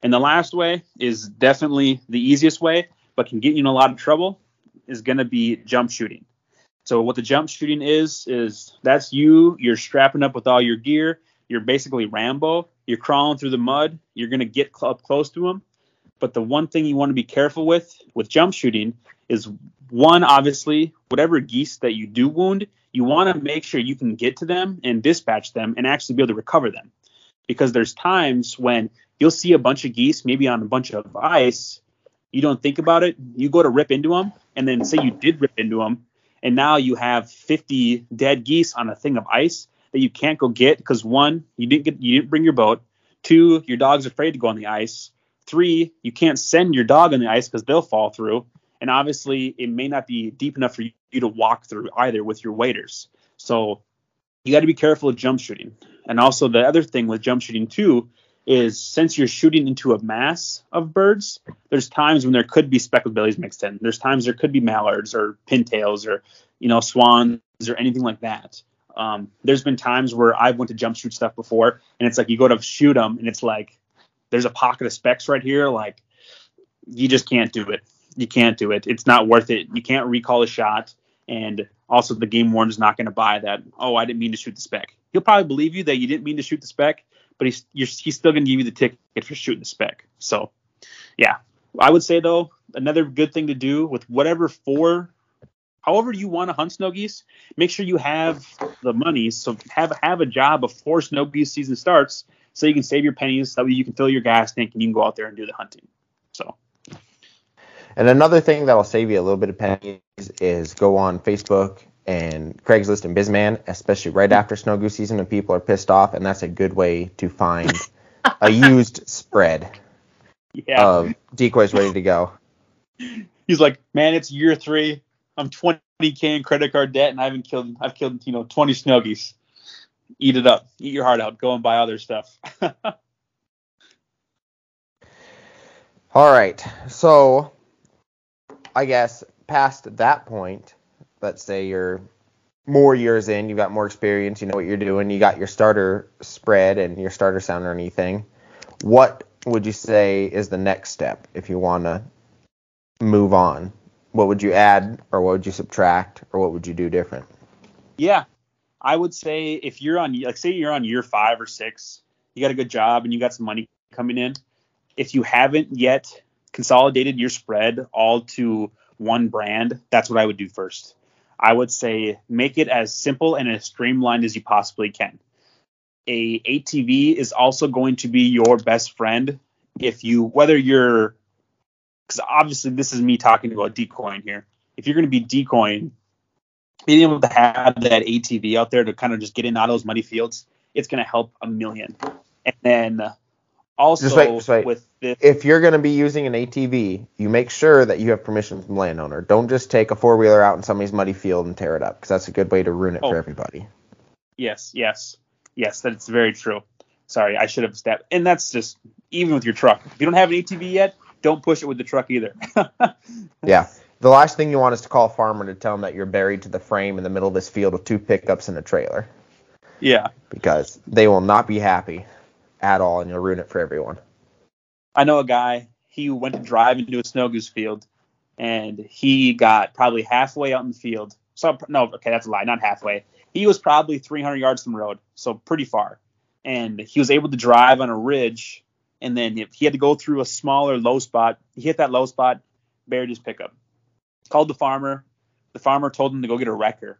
And the last way is definitely the easiest way, but can get you in a lot of trouble, is going to be jump shooting. So what the jump shooting is is that's you. You're strapping up with all your gear. You're basically Rambo. You're crawling through the mud. You're gonna get cl- up close to them. But the one thing you want to be careful with with jump shooting is one, obviously, whatever geese that you do wound, you want to make sure you can get to them and dispatch them and actually be able to recover them. Because there's times when you'll see a bunch of geese, maybe on a bunch of ice, you don't think about it, you go to rip into them, and then say you did rip into them, and now you have 50 dead geese on a thing of ice that you can't go get because one, you didn't get you didn't bring your boat. Two, your dog's afraid to go on the ice. Three, you can't send your dog on the ice because they'll fall through. And obviously, it may not be deep enough for you to walk through either with your waders. So you got to be careful of jump shooting. And also, the other thing with jump shooting too is since you're shooting into a mass of birds, there's times when there could be speckled bellies mixed in. There's times there could be mallards or pintails or you know swans or anything like that. Um, there's been times where I've went to jump shoot stuff before, and it's like you go to shoot them, and it's like there's a pocket of specks right here. Like you just can't do it. You can't do it. It's not worth it. You can't recall a shot, and also the game warden's not going to buy that. Oh, I didn't mean to shoot the speck. He'll probably believe you that you didn't mean to shoot the speck, but he's he's still going to give you the ticket for shooting the speck. So, yeah, I would say though another good thing to do with whatever four, however you want to hunt snow geese, make sure you have the money. So have have a job before snow geese season starts, so you can save your pennies. That way you can fill your gas tank and you can go out there and do the hunting. So. And another thing that'll save you a little bit of pennies is go on Facebook and Craigslist and Bisman, especially right after snow goose season when people are pissed off, and that's a good way to find a used spread Yeah. of decoys ready to go. He's like, man, it's year three. I'm 20k in credit card debt, and I haven't killed. I've killed you know 20 snuggies. Eat it up. Eat your heart out. Go and buy other stuff. All right, so I guess past that point, let's say you're more years in, you've got more experience, you know what you're doing, you got your starter spread and your starter sound or anything. What would you say is the next step if you want to move on? What would you add or what would you subtract or what would you do different? yeah, I would say if you're on, like, say you're on year five or six, you got a good job and you got some money coming in. If you haven't yet consolidated your spread all to one brand, that's what I would do first. I would say make it as simple and as streamlined as you possibly can. A ATV is also going to be your best friend if you whether you're because obviously this is me talking about decoying here. If you're going to be decoying, being able to have that ATV out there to kind of just get in out of those muddy fields, it's going to help a million. And then also Just wait, just wait. with this, If you're going to be using an ATV, you make sure that you have permission from the landowner. Don't just take a four wheeler out in somebody's muddy field and tear it up because that's a good way to ruin it Oh. for everybody. Yes, yes, yes. That's very true. Sorry, I should have stepped. And that's just even with your truck. If you don't have an ATV yet, don't push it with the truck either. Yeah. The last thing you want is to call a farmer to tell him that you're buried to the frame in the middle of this field with two pickups and a trailer yeah, because they will not be happy at all and you'll ruin it for everyone. I know a guy. He went to drive into a snow goose field, and he got probably halfway out in the field. So no, okay, that's a lie. Not halfway. He was probably 300 yards from the road, so pretty far. And he was able to drive on a ridge, and then he had to go through a smaller low spot. He hit that low spot, buried his pickup. Called the farmer. The farmer told him to go get a wrecker.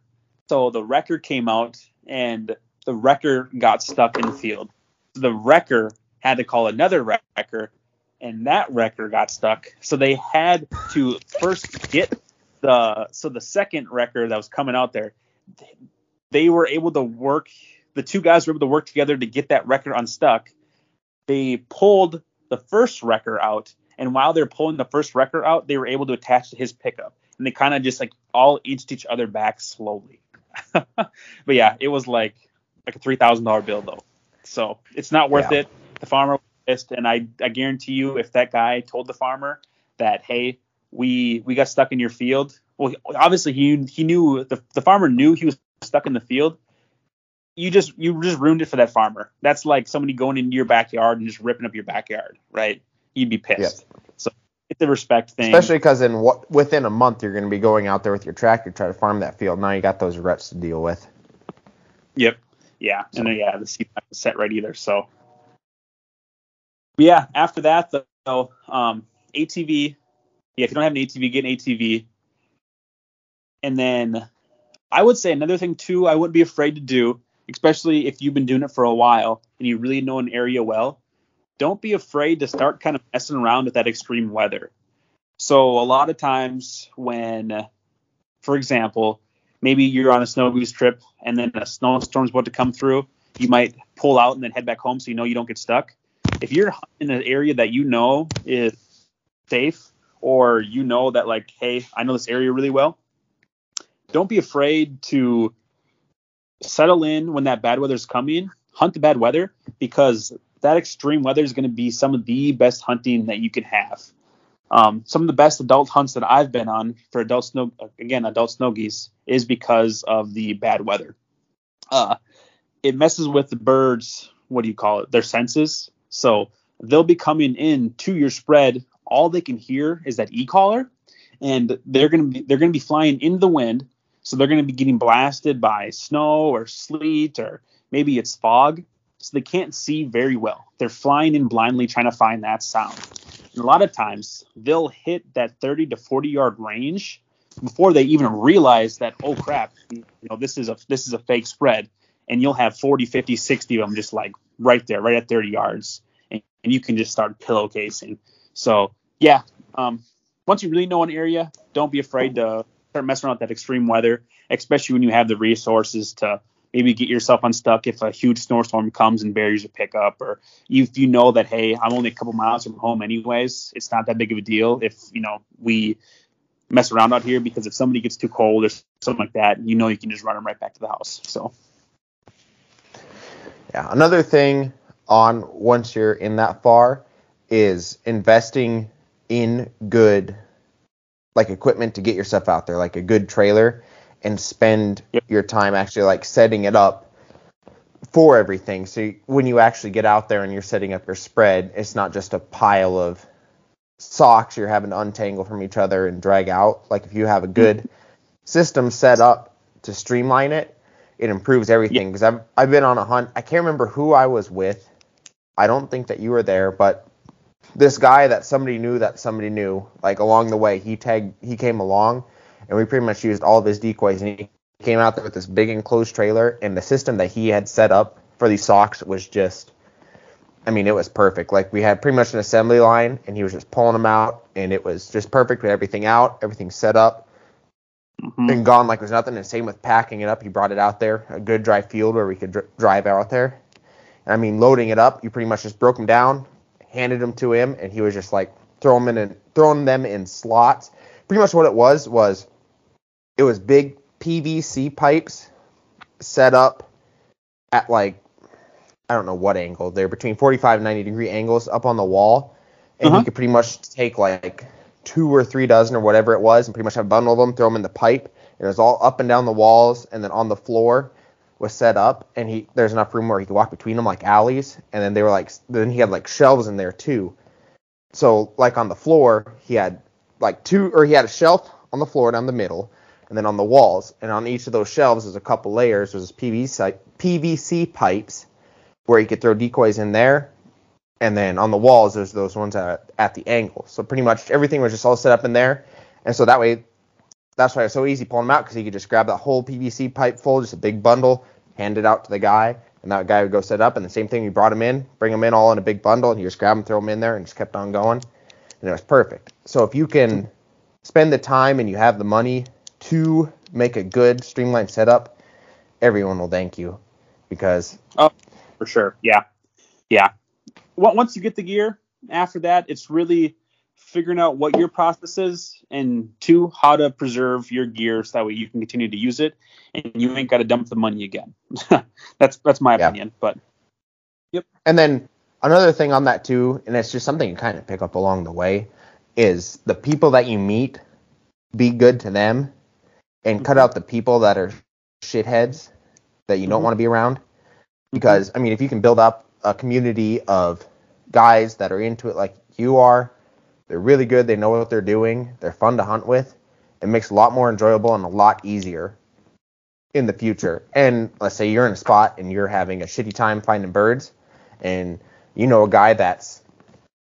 So the wrecker came out, and the wrecker got stuck in the field. The wrecker had to call another wrecker, and that wrecker got stuck. So they had to first get the so the second wrecker that was coming out there. They were able to work. The two guys were able to work together to get that wrecker unstuck. They pulled the first wrecker out, and while they're pulling the first wrecker out, they were able to attach to his pickup, and they kind of just like all inched each other back slowly. but yeah, it was like like a three thousand dollar bill though, so it's not worth Yeah. it. The farmer was pissed, and I I guarantee you, if that guy told the farmer that hey, we we got stuck in your field, well, obviously he he knew the the farmer knew he was stuck in the field, you just you just ruined it for that farmer. That's like somebody going into your backyard and just ripping up your backyard, right? You'd be pissed. So it's the respect thing. Especially because in what within a month you're going to be going out there with your tractor to try to farm that field. Now you got those ruts to deal with. Yep. Yeah. And then, yeah, the seed not set right either. So. Yeah. After that, though, um, ATV. Yeah, if you don't have an ATV, get an ATV. And then I would say another thing too, I wouldn't be afraid to do, especially if you've been doing it for a while and you really know an area well. Don't be afraid to start kind of messing around with that extreme weather. So a lot of times when, for example, maybe you're on a snow goose trip and then a snowstorm's about to come through, you might pull out and then head back home so you know you don't get stuck. If you're in an area that you know is safe or you know that like, hey, I know this area really well, don't be afraid to settle in when that bad weather's coming. Hunt the bad weather because that extreme weather is going to be some of the best hunting that you can have. Um, some of the best adult hunts that I've been on for adult snow, again, adult snow geese, is because of the bad weather. Uh, it messes with the birds. What do you call it? Their senses. So they'll be coming in to your spread. All they can hear is that e caller, and they're gonna be they're gonna be flying in the wind. So they're gonna be getting blasted by snow or sleet or maybe it's fog. So they can't see very well. They're flying in blindly trying to find that sound. And a lot of times they'll hit that 30 to 40 yard range before they even realize that oh crap, you know this is a this is a fake spread, and you'll have 40, 50, 60 of them just like right there, right at 30 yards, and, and you can just start pillowcasing. So yeah, um, once you really know an area, don't be afraid to start messing around with that extreme weather, especially when you have the resources to maybe get yourself unstuck if a huge snowstorm comes and buries your pickup, or if you know that hey, I'm only a couple miles from home anyways, it's not that big of a deal if you know we mess around out here because if somebody gets too cold or something like that, you know you can just run them right back to the house. So yeah, another thing on once you're in that far is investing in good like equipment to get yourself out there, like a good trailer and spend yep. your time actually like setting it up for everything. So when you actually get out there and you're setting up your spread, it's not just a pile of socks you're having to untangle from each other and drag out. Like if you have a mm-hmm. good system set up to streamline it, it improves everything. Because I've I've been on a hunt. I can't remember who I was with. I don't think that you were there, but this guy that somebody knew that somebody knew, like along the way, he tagged he came along and we pretty much used all of his decoys and he came out there with this big enclosed trailer and the system that he had set up for these socks was just I mean, it was perfect. Like we had pretty much an assembly line, and he was just pulling them out, and it was just perfect with everything out, everything set up, mm-hmm. and gone like there's nothing. And same with packing it up. He brought it out there, a good dry field where we could dr- drive out there. And I mean, loading it up, you pretty much just broke them down, handed them to him, and he was just like throw them in throwing them in slots. Pretty much what it was was it was big PVC pipes set up at like I don't know what angle. They're between 45 and 90 degree angles up on the wall, and Uh-huh. you could pretty much take like two or three dozen or whatever it was, and pretty much have a bundle of them, throw them in the pipe, and it was all up and down the walls, and then on the floor was set up, and he there's enough room where he could walk between them like alleys, and then they were like then he had like shelves in there too. So like on the floor he had like two or he had a shelf on the floor down the middle, and then on the walls, and on each of those shelves there's a couple layers. There's PVC PVC pipes where you could throw decoys in there. And then on the walls, there's those ones at, at the angle. So pretty much everything was just all set up in there. And so that way, that's why it's so easy pulling them out because you could just grab that whole PVC pipe full, just a big bundle, hand it out to the guy, and that guy would go set up. And the same thing, you brought them in, bring them in all in a big bundle, and you just grab them, throw them in there, and just kept on going. And it was perfect. So if you can spend the time and you have the money to make a good streamlined setup, everyone will thank you because oh, for sure. Yeah, yeah. Once you get the gear, after that, it's really figuring out what your process is, and two, how to preserve your gear so that way you can continue to use it, and you ain't got to dump the money again. that's that's my Yeah. opinion. But yep And then another thing on that too, and it's just something you kind of pick up along the way, is the people that you meet, be good to them, and cut out the people that are shitheads. that you don't Mhm. want to be around. Because I mean, if you can build up a community of guys that are into it like you are, they're really good, they know what they're doing, they're fun to hunt with, it makes a lot more enjoyable and a lot easier in the future. And let's say you're in a spot and you're having a shitty time finding birds, and you know a guy that's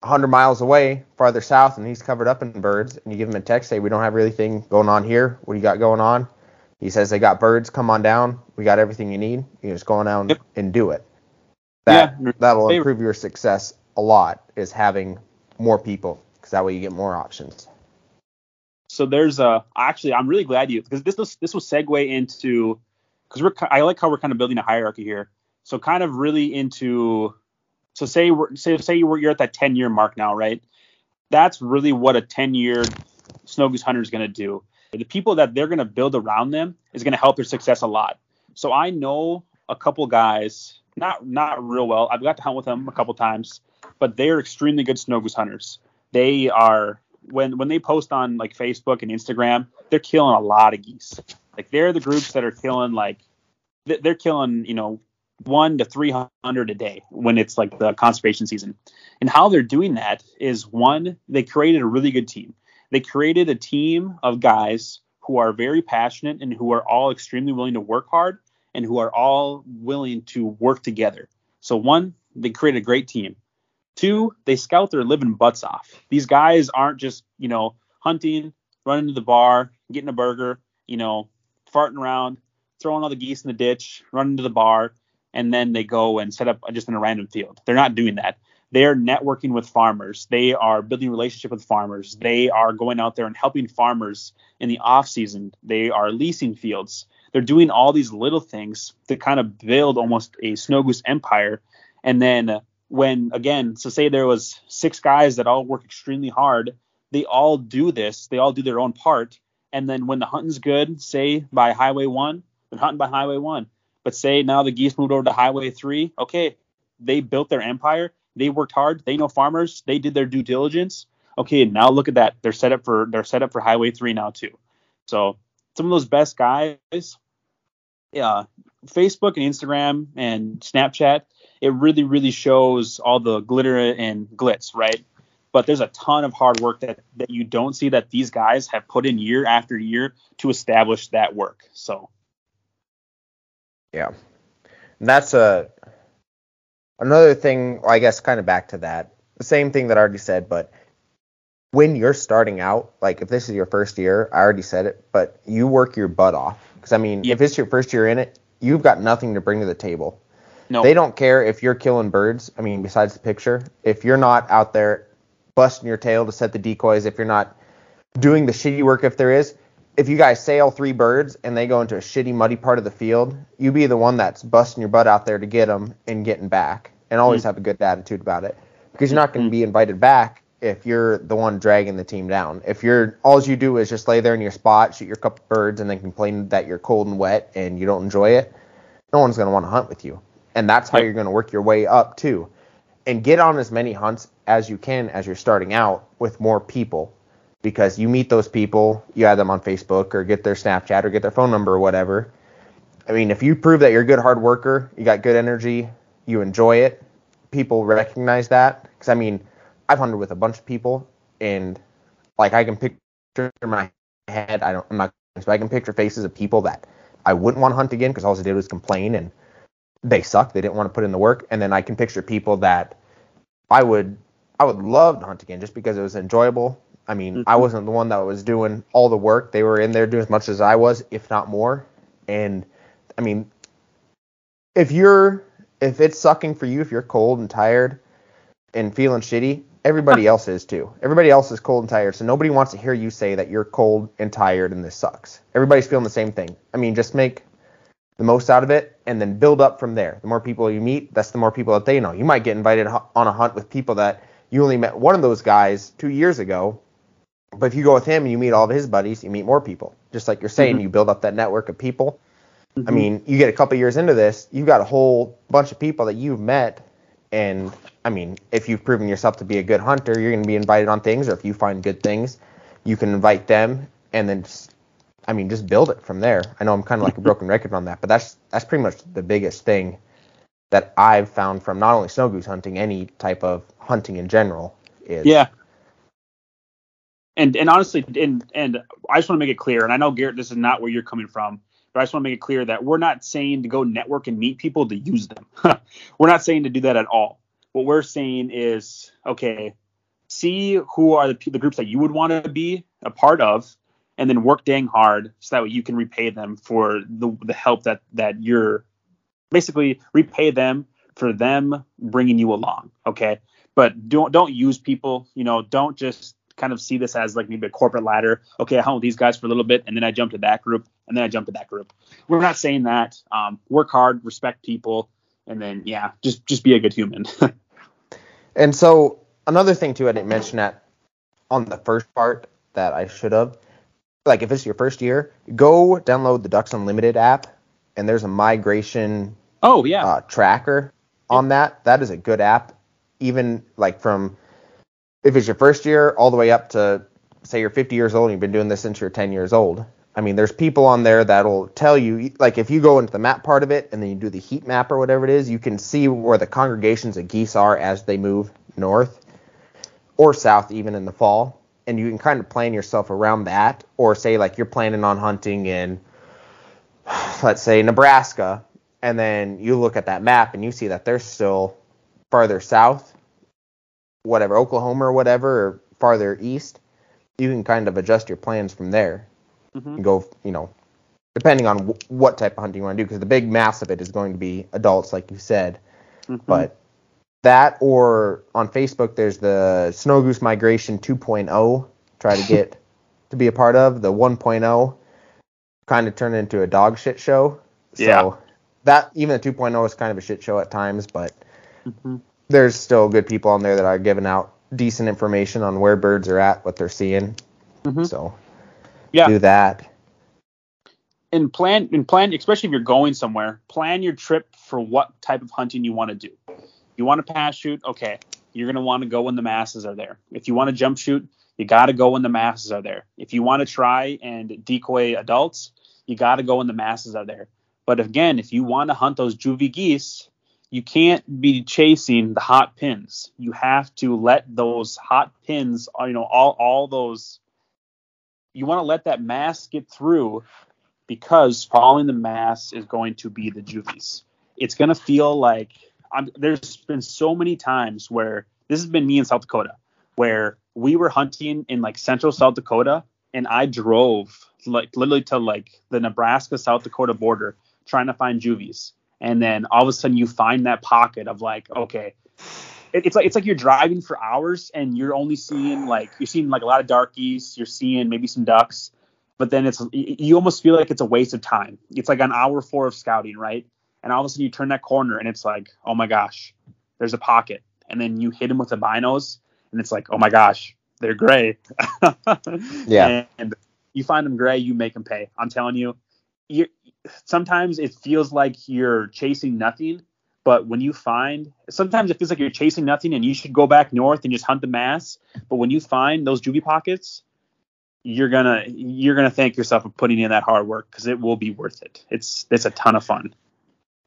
100 miles away, farther south, and he's covered up in birds, and you give him a text, say, We don't have really anything going on here. What do you got going on? He says, They got birds. Come on down. We got everything you need. You just go on down Yep. and do it. That, Yeah, that'll favorite. improve your success a lot, is having more people, because that way you get more options. So there's a actually I'm really glad you because this was this will segue into because we're I like how we're kind of building a hierarchy here. So kind of really into so say we're say say you're, you're at that 10 year mark now, right? That's really what a 10 year snow goose hunter is going to do. The people that they're going to build around them is going to help their success a lot. So I know a couple guys, not not real well. I've got to hunt with them a couple times, but they're extremely good snow goose hunters. They are when when they post on like Facebook and Instagram, they're killing a lot of geese. Like they're the groups that are killing like they're killing you know one to three hundred a day when it's like the conservation season. And how they're doing that is one, they created a really good team. They created a team of guys who are very passionate and who are all extremely willing to work hard and who are all willing to work together. So one, they create a great team. Two, they scout their living butts off. These guys aren't just, you know, hunting, running to the bar, getting a burger, you know, farting around, throwing all the geese in the ditch, running to the bar, and then they go and set up just in a random field. They're not doing that. They're networking with farmers. They are building relationship with farmers. They are going out there and helping farmers in the off season. They are leasing fields. They're doing all these little things to kind of build almost a snow goose empire. And then when again, so say there was six guys that all work extremely hard, they all do this. They all do their own part. And then when the hunting's good, say by Highway One, they're hunting by Highway One. But say now the geese moved over to Highway Three. Okay, they built their empire. They worked hard. They know farmers. They did their due diligence. Okay, now look at that. They're set up for they're set up for Highway Three now too. So some of those best guys, yeah, Facebook and Instagram and Snapchat, it really really shows all the glitter and glitz, right? But there's a ton of hard work that that you don't see that these guys have put in year after year to establish that work. So Yeah. And that's a another thing, I guess kind of back to that. The same thing that I already said, but when you're starting out, like if this is your first year, I already said it, but you work your butt off. Because I mean, Yeah. if it's your first year in it, you've got nothing to bring to the table. no, They don't care if you're killing birds. I mean, besides the picture, if you're not out there busting your tail to set the decoys, if you're not doing the shitty work, if there is, if you guys sail three birds and they go into a shitty, muddy part of the field, you be the one that's busting your butt out there to get them and getting back, and always Mm. have a good attitude about it, because you're not going to be invited back if you're the one dragging the team down. If you're all you do is just lay there in your spot, shoot your couple birds, and then complain that you're cold and wet and you don't enjoy it, no one's going to want to hunt with you. And that's how Yep. you're going to work your way up too. And get on as many hunts as you can as you're starting out with more people because you meet those people, you add them on Facebook or get their Snapchat or get their phone number or whatever. I mean, if you prove that you're a good hard worker, you got good energy, you enjoy it, people recognize that. Because I mean, I've hunted with a bunch of people, and like I can picture my head. I don't. I'm not. But I can picture faces of people that I wouldn't want to hunt again because all they did was complain and they suck. They didn't want to put in the work. And then I can picture people that I would I would love to hunt again just because it was enjoyable. I mean, I Mhm. wasn't the one that was doing all the work. They were in there doing as much as I was, if not more. And I mean, if you're if it's sucking for you, if you're cold and tired and feeling shitty, everybody else is too. Everybody else is cold and tired, so nobody wants to hear you say that you're cold and tired and this sucks. Everybody's feeling the same thing. I mean, just make the most out of it and then build up from there. The more people you meet, that's the more people that they know. You might get invited on a hunt with people that you only met one of those guys two years ago, but if you go with him and you meet all of his buddies, you meet more people. Just like you're saying, Mhm. you build up that network of people. I Mhm. mean, you get a couple years into this, you've got a whole bunch of people that you've met, and I mean, if you've proven yourself to be a good hunter, you're going to be invited on things, or if you find good things, you can invite them, and then just I mean, just build it from there. I know I'm kind of like a broken record on that, but that's that's pretty much the biggest thing that I've found from not only snow goose hunting, any type of hunting in general is Yeah. And and honestly, and and I just want to make it clear, and I know Garrett, this is not where you're coming from, but I just want to make it clear that we're not saying to go network and meet people to use them. we're not saying to do that at all. What we're saying is, okay, see who are the, the groups that you would want to be a part of, and then work dang hard so that way you can repay them for the the help that that you're basically repay them for them bringing you along. Okay, but don't don't use people. You know, don't just kind of see this as like maybe a corporate ladder. Okay, I hung with these guys for a little bit, and then I jump to that group, and then I jump to that group. We're not saying that. Um, work hard, respect people, and then yeah, just just be a good human. And so another thing too, I didn't mention that on the first part that I should have. Like if it's your first year, go download the Ducks Unlimited app, and there's a migration oh yeah, uh, tracker on that. That is a good app. Even like from if it's your first year all the way up to say you're 50 years old and you've been doing this since you're 10 years old. I mean, there's people on there that'll tell you, like, if you go into the map part of it and then you do the heat map or whatever it is, you can see where the congregations of geese are as they move north or south, even in the fall. And you can kind of plan yourself around that. Or say, like, you're planning on hunting in, let's say, Nebraska, and then you look at that map and you see that they're still farther south, whatever, Oklahoma or whatever, or farther east. You can kind of adjust your plans from there Mhm. and go, you know, depending on w- what type of hunting you want to do, because the big mass of it is going to be adults, like you said. Mhm. But that or on Facebook, there's the Snow Goose Migration 2.0. Try to get to be a part of the 1.0. Kind of turned into a dog shit show. So Yeah. that even the 2.0 is kind of a shit show at times, but Mhm. There's still good people on there that are giving out decent information on where birds are at, what they're seeing. Mhm. So Yeah. do that. and plan and plan especially if you're going somewhere plan your trip for what type of hunting you want to do you want to pass shoot okay you're going to want to go when the masses are there if you want to jump shoot you got to go when the masses are there if you want to try and decoy adults you got to go when the masses are there but again if you want to hunt those juvie geese you can't be chasing the hot pins you have to let those hot pins uh, you know all all those you want to let that mass get through because following the mass is going to be the juvies. It's going to feel like I'm, there's been so many times where this has been me in South Dakota where we were hunting in like central South Dakota and I drove like literally to like the Nebraska South Dakota border trying to find juvies. And then all of a sudden you find that pocket of like, okay, it- it's like it's like you're driving for hours and you're only seeing like you're seeing like a lot of darkies, you're seeing maybe some ducks, but then it's you almost feel like it's a waste of time. It's like an hour four of scouting, right? And all of a sudden you turn that corner and it's like, oh my gosh, there's a pocket, and then you hit them with the binos and it's like, oh my gosh, they're gray. Yeah. And you find them gray, you make them pay. I'm telling you, you sometimes it feels like you're chasing nothing, but when you find, sometimes it feels like you're chasing nothing and you should go back north and just hunt the mass. But when you find those juvie pockets, you're gonna you're gonna thank yourself for putting in that hard work because it will be worth it. It's it's a ton of fun.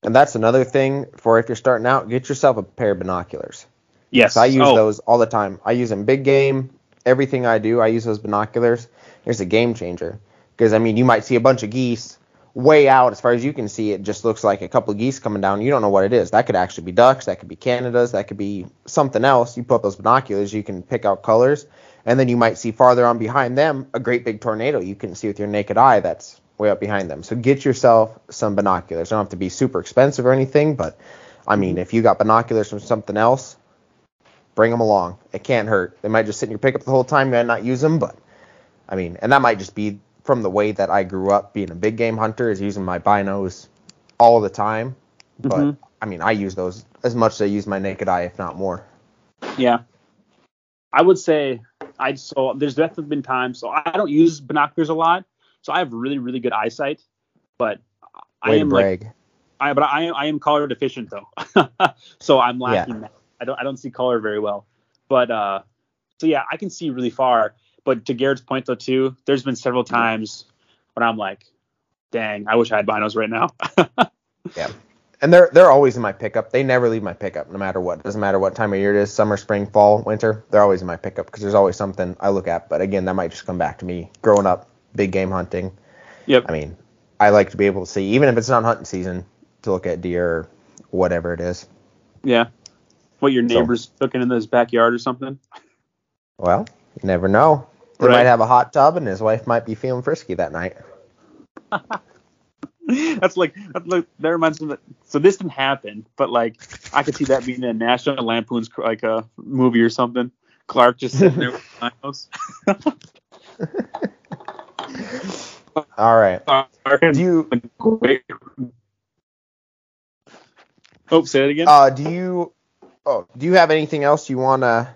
And that's another thing for if you're starting out, get yourself a pair of binoculars. Yes, I use Oh, those all the time. I use them big game. Everything I do, I use those binoculars. It's a game changer. Because I mean, you might see a bunch of geese way out as far as you can see. It just looks like a couple of geese coming down. You don't know what it is. That could actually be ducks. That could be Canadas. That could be something else. You put up those binoculars, you can pick out colors, and then you might see farther on behind them a great big tornado. You can see with your naked eye. That's way up behind them. So get yourself some binoculars. They don't have to be super expensive or anything, but I mean, if you got binoculars from something else, bring them along. It can't hurt. They might just sit in your pickup the whole time. Might not use them, but I mean, and that might just be from the way that I grew up being a big game hunter, is using my binos all the time. But Mhm. I mean, I use those as much as I use my naked eye, if not more. Yeah. I would say I so there's definitely been times so I don't use binoculars a lot, so I have really really good eyesight, but I Way to am like. I but I I am color deficient though, so I'm lacking Yeah. that. I don't I don't see color very well, but uh, so yeah I can see really far. But to Garrett's point though too, there's been several times when I'm like, dang, I wish I had binos right now. Yeah. And they're they're always in my pickup. They never leave my pickup, no matter what. Doesn't matter what time of year it is, summer, spring, fall, winter. They're always in my pickup because there's always something I look at. But again, that might just come back to me growing up, big game hunting. Yep. I mean, I like to be able to see, even if it's not hunting season, to look at deer or whatever it is. yeah. What your So- neighbor's cooking in his backyard or something? Well, you never know. They Right. might have a hot tub, and his wife might be feeling frisky that night. that's like that's like that reminds me that so this didn't happen, but like I could see that being a National Lampoon's like a movie or something. Clark just sitting there with binos. All right. Do you Wait. Oh, say that again. uh do you oh do you have anything else you want to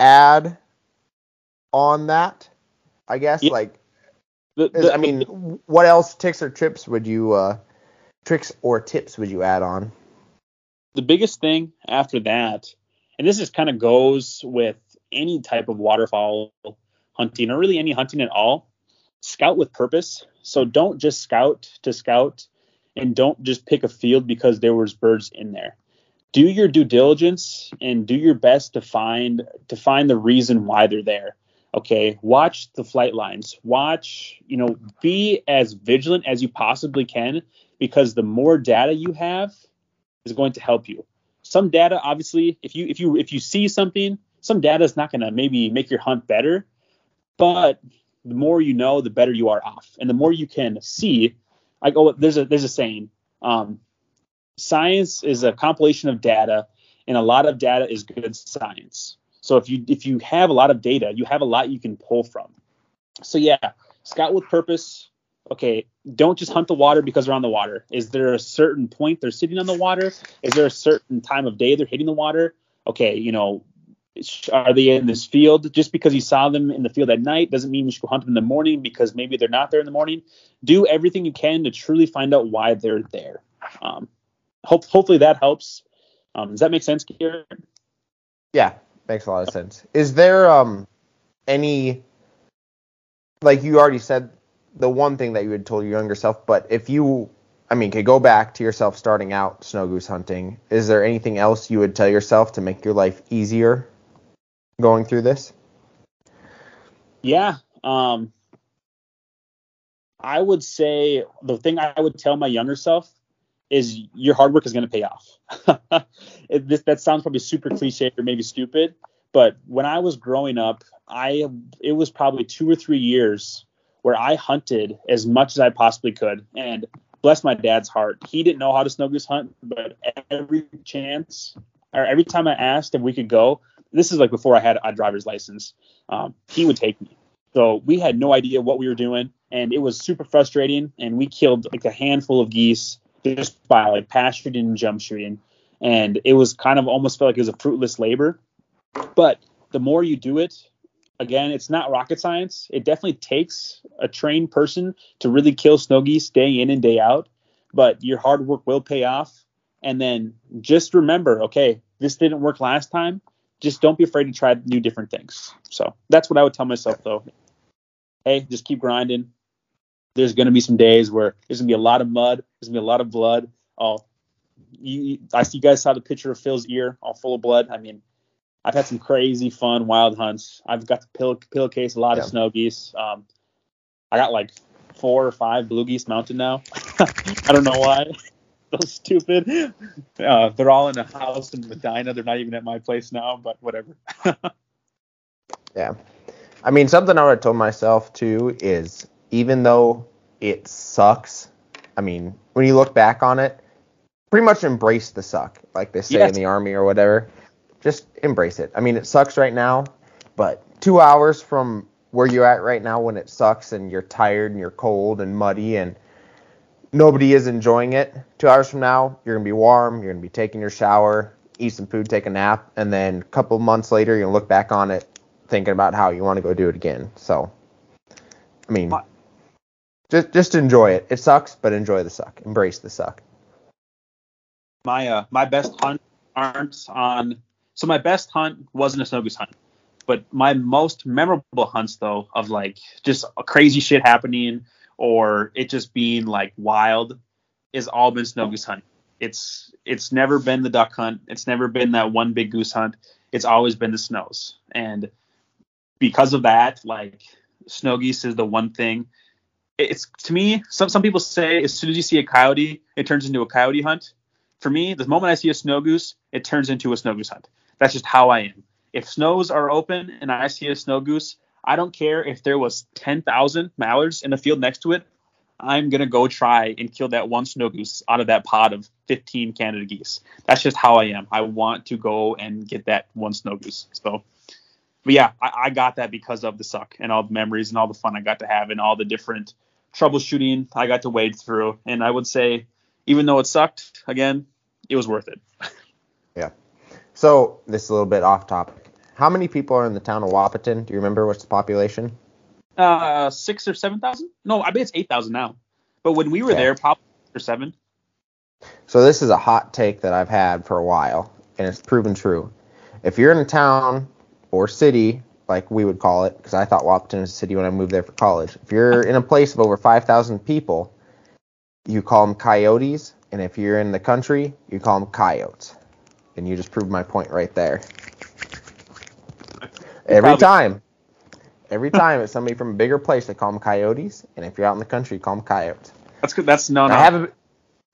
add on that? I guess Yeah. like The- the- I mean, what else tricks or trips would you uh tricks or tips would you add on? the biggest thing after that, and this is kind of goes with any type of waterfowl hunting or really any hunting at all, scout with purpose. So don't just scout to scout and don't just pick a field because there was birds in there. Do your due diligence and do your best to find to find the reason why they're there. Okay, watch the flight lines. Watch, you know, be as vigilant as you possibly can because the more data you have, is going to help you. Some data, obviously, if you if you if you see something, some data is not going to maybe make your hunt better, but the more you know, the better you are off, and the more you can see. Like oh, there's a there's a saying, um, science is a compilation of data, and a lot of data is good science. So if you if you have a lot of data, you have a lot you can pull from. So yeah, scout with purpose. Okay, don't just hunt the water because they're on the water. Is there a certain point they're sitting on the water? Is there a certain time of day they're hitting the water? Okay, you know, are they in this field? Just because you saw them in the field at night doesn't mean you should go hunt them in the morning because maybe they're not there in the morning. Do everything you can to truly find out why they're there. Um, hope, hopefully that helps. Um, does that make sense, Garrett? Yeah, makes a lot of sense. Is there um any like you already said the one thing that you had told your younger self, but if you I mean, could go back to yourself starting out snow goose hunting, is there anything else you would tell yourself to make your life easier going through this? Yeah. Um, I would say the thing I would tell my younger self is your hard work is going to pay off. it, this, that sounds probably super cliche or maybe stupid, but when I was growing up, I it was probably two or three years where I hunted as much as I possibly could, and bless my dad's heart, he didn't know how to snow goose hunt, but every chance or every time I asked if we could go, this is like before I had a driver's license, um, he would take me. So we had no idea what we were doing, and it was super frustrating. And we killed like a handful of geese just by like pass shooting and jump shooting, and it was kind of almost felt like it was a fruitless labor. But the more you do it, again, it's not rocket science. It definitely takes a trained person to really kill snow geese day in and day out, but your hard work will pay off. And then just remember, okay, this didn't work last time. Just don't be afraid to try new different things. So that's what I would tell myself though. Hey, just keep grinding. There's going to be some days where there's going to be a lot of mud. There's going to be a lot of blood. Oh, you, I see you guys saw the picture of Phil's ear all full of blood. I mean, I've had some crazy fun wild hunts. I've got to pill, pillowcase a lot Yeah. of snow geese. Um, I got like four or five blue geese mounted now. I don't know why. So stupid. Uh, they're all in a house in Medina. They're not even at my place now, but whatever. Yeah. I mean, something I would have told myself too is even though it sucks, I mean, when you look back on it, pretty much embrace the suck, like they say Yes. in the army or whatever. Just embrace it. I mean, it sucks right now, but two hours from where you're at right now when it sucks and you're tired and you're cold and muddy and nobody is enjoying it, two hours from now, you're going to be warm, you're going to be taking your shower, eat some food, take a nap, and then a couple months later, you're going to look back on it thinking about how you want to go do it again. So, I mean, just just enjoy it. It sucks, but enjoy the suck. Embrace the suck. my uh, my best hunt aren't on. So my best hunt wasn't a snow goose hunt, but my most memorable hunts though of like just crazy shit happening or it just being like wild is all been snow goose hunting. It's it's never been the duck hunt. It's never been that one big goose hunt. It's always been the snows. And because of that, like snow geese is the one thing. It's to me, some some people say as soon as you see a coyote, it turns into a coyote hunt. For me, the moment I see a snow goose, it turns into a snow goose hunt. That's just how I am. If snows are open and I see a snow goose, I don't care if there was 10,000 mallards in the field next to it. I'm gonna go try and kill that one snow goose out of that pod of 15 Canada geese. That's just how I am. I want to go and get that one snow goose. So, but yeah, I, I got that because of the suck and all the memories and all the fun I got to have and all the different troubleshooting I got to wade through. And I would say, even though it sucked, again, it was worth it. Yeah. So this is a little bit off topic. How many people are in the town of Wahpeton? Do you remember what's the population? Uh, six or seven thousand? No, I bet it's eight thousand now. But when we were Okay. there, probably or seven. So this is a hot take that I've had for a while, and it's proven true. If you're in a town or city, like we would call it, because I thought Wahpeton was a city when I moved there for college. If you're in a place of over 5,000 people, you call them coyotes, and if you're in the country, you call them coyotes. And you just proved my point right there. Every time. Every time it's somebody from a bigger place, they call them coyotes, and if you're out in the country, you call them coyotes. That's good. That's no. I haven't,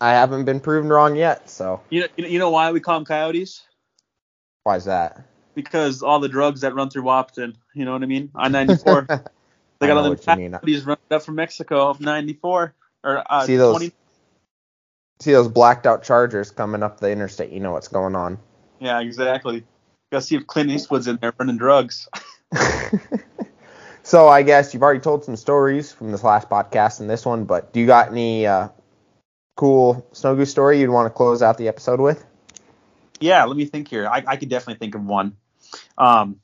I haven't been proven wrong yet, so you know- you know why we call them coyotes? why is that? Because all the drugs that run through Wahpeton. You know what I mean? On 94. They got all them what you mean. coyotes running up from Mexico of 94 or uh, See those- 20. See those blacked out Chargers coming up the interstate. You know what's going on. Yeah, exactly. Gotta see if Clint Eastwood's in there running drugs. so I guess you've already told some stories from this last podcast and this one, but do you got any uh, cool snow goose story you'd want to close out the episode with? Yeah, let me think here. I, I could definitely think of one. Um,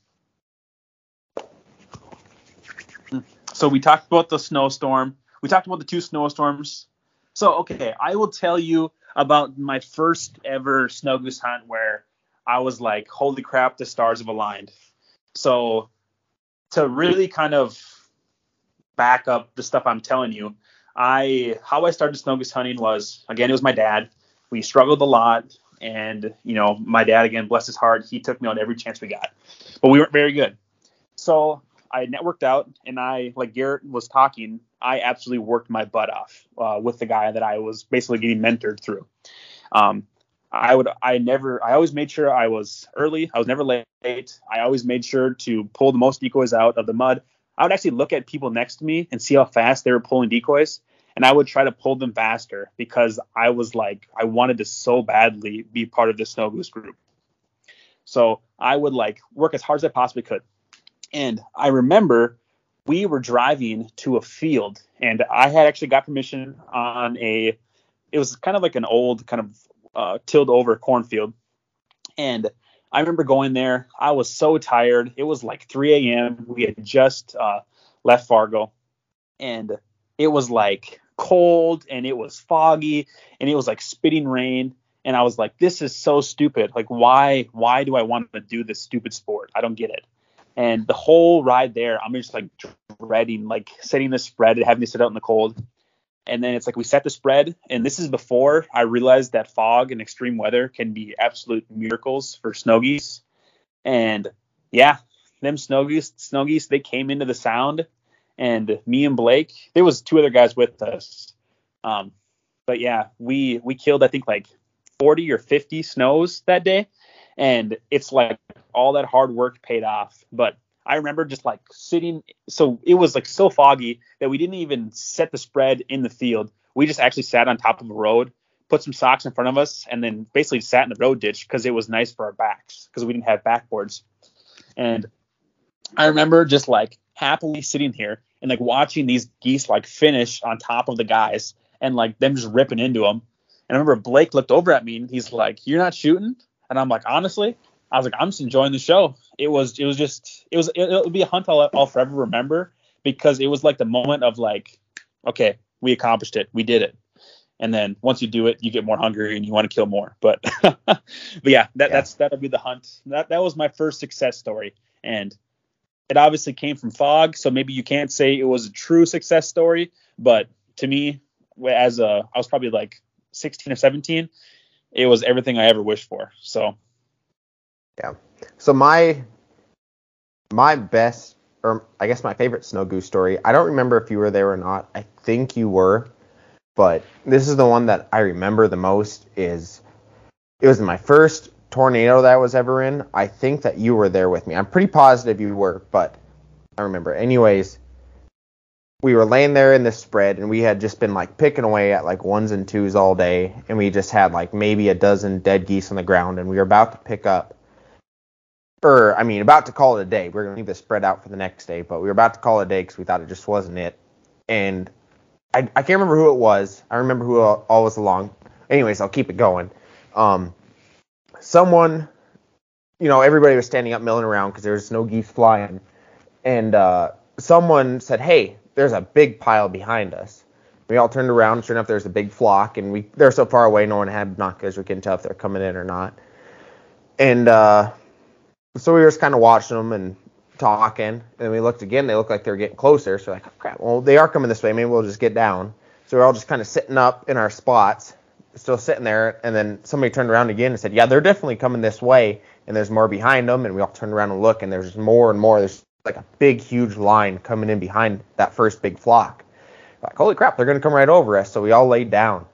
so we talked about the snowstorm. We talked about the two snowstorms. So okay, I will tell you about my first ever snow goose hunt where I was like, holy crap, the stars have aligned. So to really kind of back up the stuff I'm telling you, I how I started snow goose hunting was again it was my dad. We struggled a lot, and you know my dad again, bless his heart, he took me on every chance we got, but we weren't very good. So I networked out, and I like Garrett was talking, I absolutely worked my butt off uh, with the guy that I was basically getting mentored through. Um, I would I never I always made sure I was early. I was never late. I always made sure to pull the most decoys out of the mud. I would actually look at people next to me and see how fast they were pulling decoys, and I would try to pull them faster because I was like I wanted to so badly be part of the snow goose group. So I would like work as hard as I possibly could. And I remember we were driving to a field, and I had actually got permission on a. It was kind of like an old kind of uh, tilled over cornfield, and I remember going there. I was so tired. It was like 3 a.m. We had just uh, left Fargo, and it was like cold and it was foggy and it was like spitting rain. And I was like, this is so stupid. Like, why? Why do I want to do this stupid sport? I don't get it. And the whole ride there, I'm just like dreading, like setting the spread and having to sit out in the cold. And then it's like we set the spread, and this is before I realized that fog and extreme weather can be absolute miracles for snow geese. And yeah, them snow geese, snow geese, they came into the sound, and me and Blake, there was two other guys with us. Um, but yeah, we we killed I think like 40 or 50 snows that day, and it's like all that hard work paid off. But I remember just like sitting, so it was like so foggy that we didn't even set the spread in the field. We just actually sat on top of a road, put some socks in front of us, and then basically sat in the road ditch because it was nice for our backs because we didn't have backboards. And I remember just like happily sitting here and like watching these geese like finish on top of the guys and like them just ripping into them. And I remember Blake looked over at me and he's like, "You're not shooting?" And I'm like, honestly, I was like, I'm just enjoying the show. It was, it was just, it was, it, will be a hunt I'll, I'll forever remember because it was like the moment of like, okay, we accomplished it, we did it. And then once you do it, you get more hungry and you want to kill more. But, but yeah, that, Yeah. that's that'll be the hunt. That that was my first success story. And it obviously came from fog, so maybe you can't say it was a true success story. But to me, as a I was probably like 16 or 17, it was everything I ever wished for. So yeah. So my my best or I guess my favorite snow goose story. I don't remember if you were there or not. I think you were, but this is the one that I remember the most. Is it was my first tornado that I was ever in. I think that you were there with me. I'm pretty positive you were, but I remember. Anyways, we were laying there in this spread and we had just been like picking away at like ones and twos all day and we just had like maybe a dozen dead geese on the ground and we were about to pick up or I mean about to call it a day. We are gonna leave the spread out for the next day, but we were about to call it a day because we thought it just wasn't it. And I, I can't remember who it was. I remember who all was along. Anyways, I'll keep it going. Um, someone, you know, everybody was standing up milling around because there was no geese flying, and uh, someone said, "Hey, there's a big pile behind us." We all turned around. Sure enough, there's a big flock, and we they're so far away, no one had binoculars. We couldn't tell if they're coming in or not. And uh, so we were just kind of watching them and talking, and we looked again. They looked like they were getting closer. So like, oh, crap. Well, they are coming this way. Maybe we'll just get down. So we're all just kind of sitting up in our spots, still sitting there, and then somebody turned around again and said, "Yeah, they're definitely coming this way." And there's more behind them, and we all turned around and look, and there's more and more. There's like a big, huge line coming in behind that first big flock. Like, holy crap, they're gonna come right over us. So we all laid down,